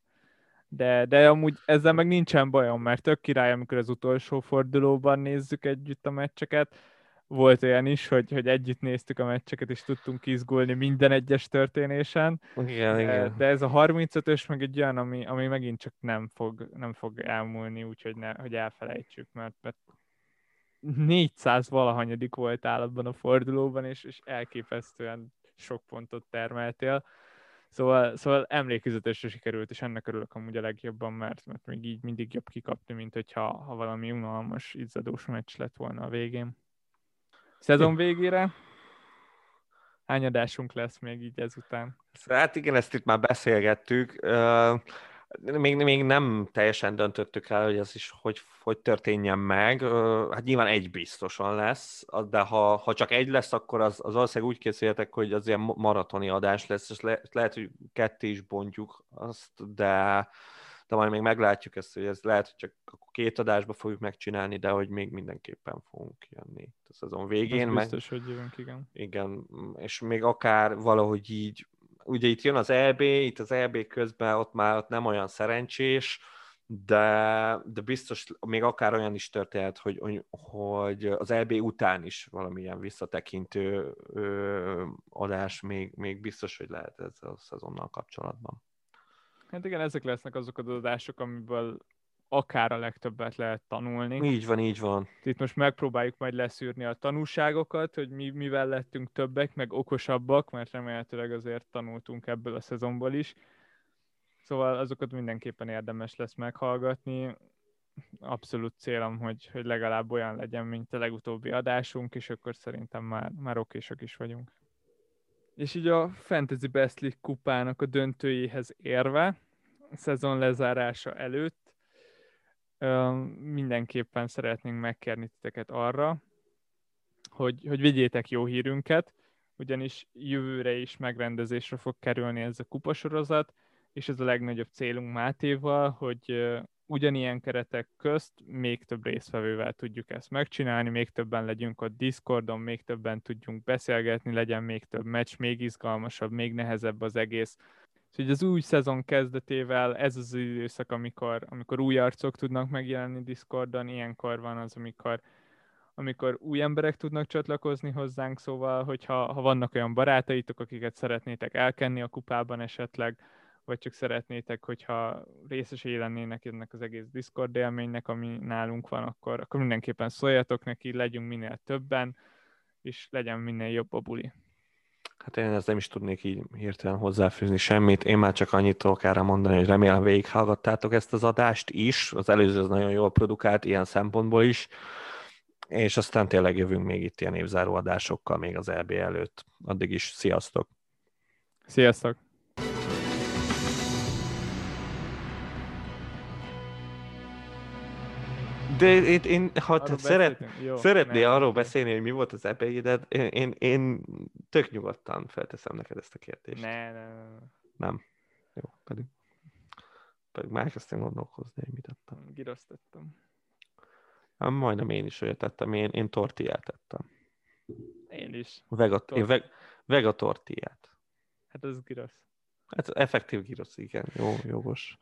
de, de amúgy ezzel meg nincsen bajom, mert tök király, amikor az utolsó fordulóban nézzük együtt a meccseket, volt olyan is, hogy, hogy együtt néztük a meccseket, és tudtunk izgulni minden egyes történésen. Igen, de, igen. de ez a 35-ös meg egy olyan, ami, ami megint csak nem fog, nem fog elmúlni, úgyhogy ne, hogy elfelejtsük, mert, mert 400 valahanyadik volt állatban a fordulóban, és, és elképesztően sok pontot termeltél. Szóval, szóval emlékezetesre sikerült, és ennek örülök amúgy a legjobban, mert, mert még így mindig jobb kikapni, mint hogyha ha valami unalmas, izzadós meccs lett volna a végén. Szezon végére hány adásunk lesz még így ezután? Hát igen, ezt itt már beszélgettük. Még, még nem teljesen döntöttük el, hogy ez is hogy, hogy történjen meg. Hát nyilván egy biztosan lesz, de ha, ha csak egy lesz, akkor az, az valószínűleg úgy készüljetek, hogy az ilyen maratoni adás lesz, és le, lehet, hogy ketté is bontjuk azt, de de majd még meglátjuk ezt, hogy ez lehet, hogy csak két adásba fogjuk megcsinálni, de hogy még mindenképpen fogunk jönni a szezon végén. Ez biztos, meg, hogy jövünk, igen. Igen, és még akár valahogy így, ugye itt jön az EB, itt az EB közben ott már ott nem olyan szerencsés, de, de biztos még akár olyan is történhet, hogy, hogy az EB után is valamilyen visszatekintő ö, adás még, még biztos, hogy lehet ezzel a szezonnal kapcsolatban. Hát igen, ezek lesznek azok az adások, amiből akár a legtöbbet lehet tanulni. Így van, így van. Itt most megpróbáljuk majd leszűrni a tanulságokat, hogy mi, mivel lettünk többek, meg okosabbak, mert remélhetőleg azért tanultunk ebből a szezonból is. Szóval azokat mindenképpen érdemes lesz meghallgatni. Abszolút célom, hogy, hogy legalább olyan legyen, mint a legutóbbi adásunk, és akkor szerintem már, már okésak is vagyunk. És így a Fantasy Best League kupának a döntőjéhez érve, a szezon lezárása előtt, mindenképpen szeretnénk megkérni titeket arra, hogy, hogy vigyétek jó hírünket, ugyanis jövőre is megrendezésre fog kerülni ez a kupasorozat, és ez a legnagyobb célunk Mátéval, hogy ugyanilyen keretek közt még több résztvevővel tudjuk ezt megcsinálni, még többen legyünk a Discordon, még többen tudjunk beszélgetni, legyen még több meccs, még izgalmasabb, még nehezebb az egész. Úgyhogy az új szezon kezdetével ez az időszak, amikor, amikor új arcok tudnak megjelenni Discordon, ilyenkor van az, amikor amikor új emberek tudnak csatlakozni hozzánk, szóval, hogyha ha vannak olyan barátaitok, akiket szeretnétek elkenni a kupában esetleg, vagy csak szeretnétek, hogyha részesei lennének ennek az egész Discord élménynek, ami nálunk van, akkor, akkor mindenképpen szóljatok neki, legyünk minél többen, és legyen minél jobb a buli. Hát én ezt nem is tudnék így hirtelen hozzáfűzni semmit. Én már csak annyit tudok erre mondani, hogy remélem végighallgattátok ezt az adást is. Az előző az nagyon jól produkált ilyen szempontból is. És aztán tényleg jövünk még itt ilyen évzáró adásokkal még az EB előtt. Addig is sziasztok! Sziasztok! De én, én ha Arról szeret? Jó, szeretnél nem, arról beszélni, hogy mi volt az ebéded, én, én, én tök nyugodtan felteszem neked ezt a kérdést. Ne, ne, ne. Nem. Jó, pedig, pedig már elkezdtem gondolkozni, hogy mit tettem. Giroztattam. Hát majdnem én is olyat tettem, én, én tortillát tettem. Én is. Vega, én veg, vega tortillát. Hát az girosz. Hát effektív girosz, igen, jó, jogos.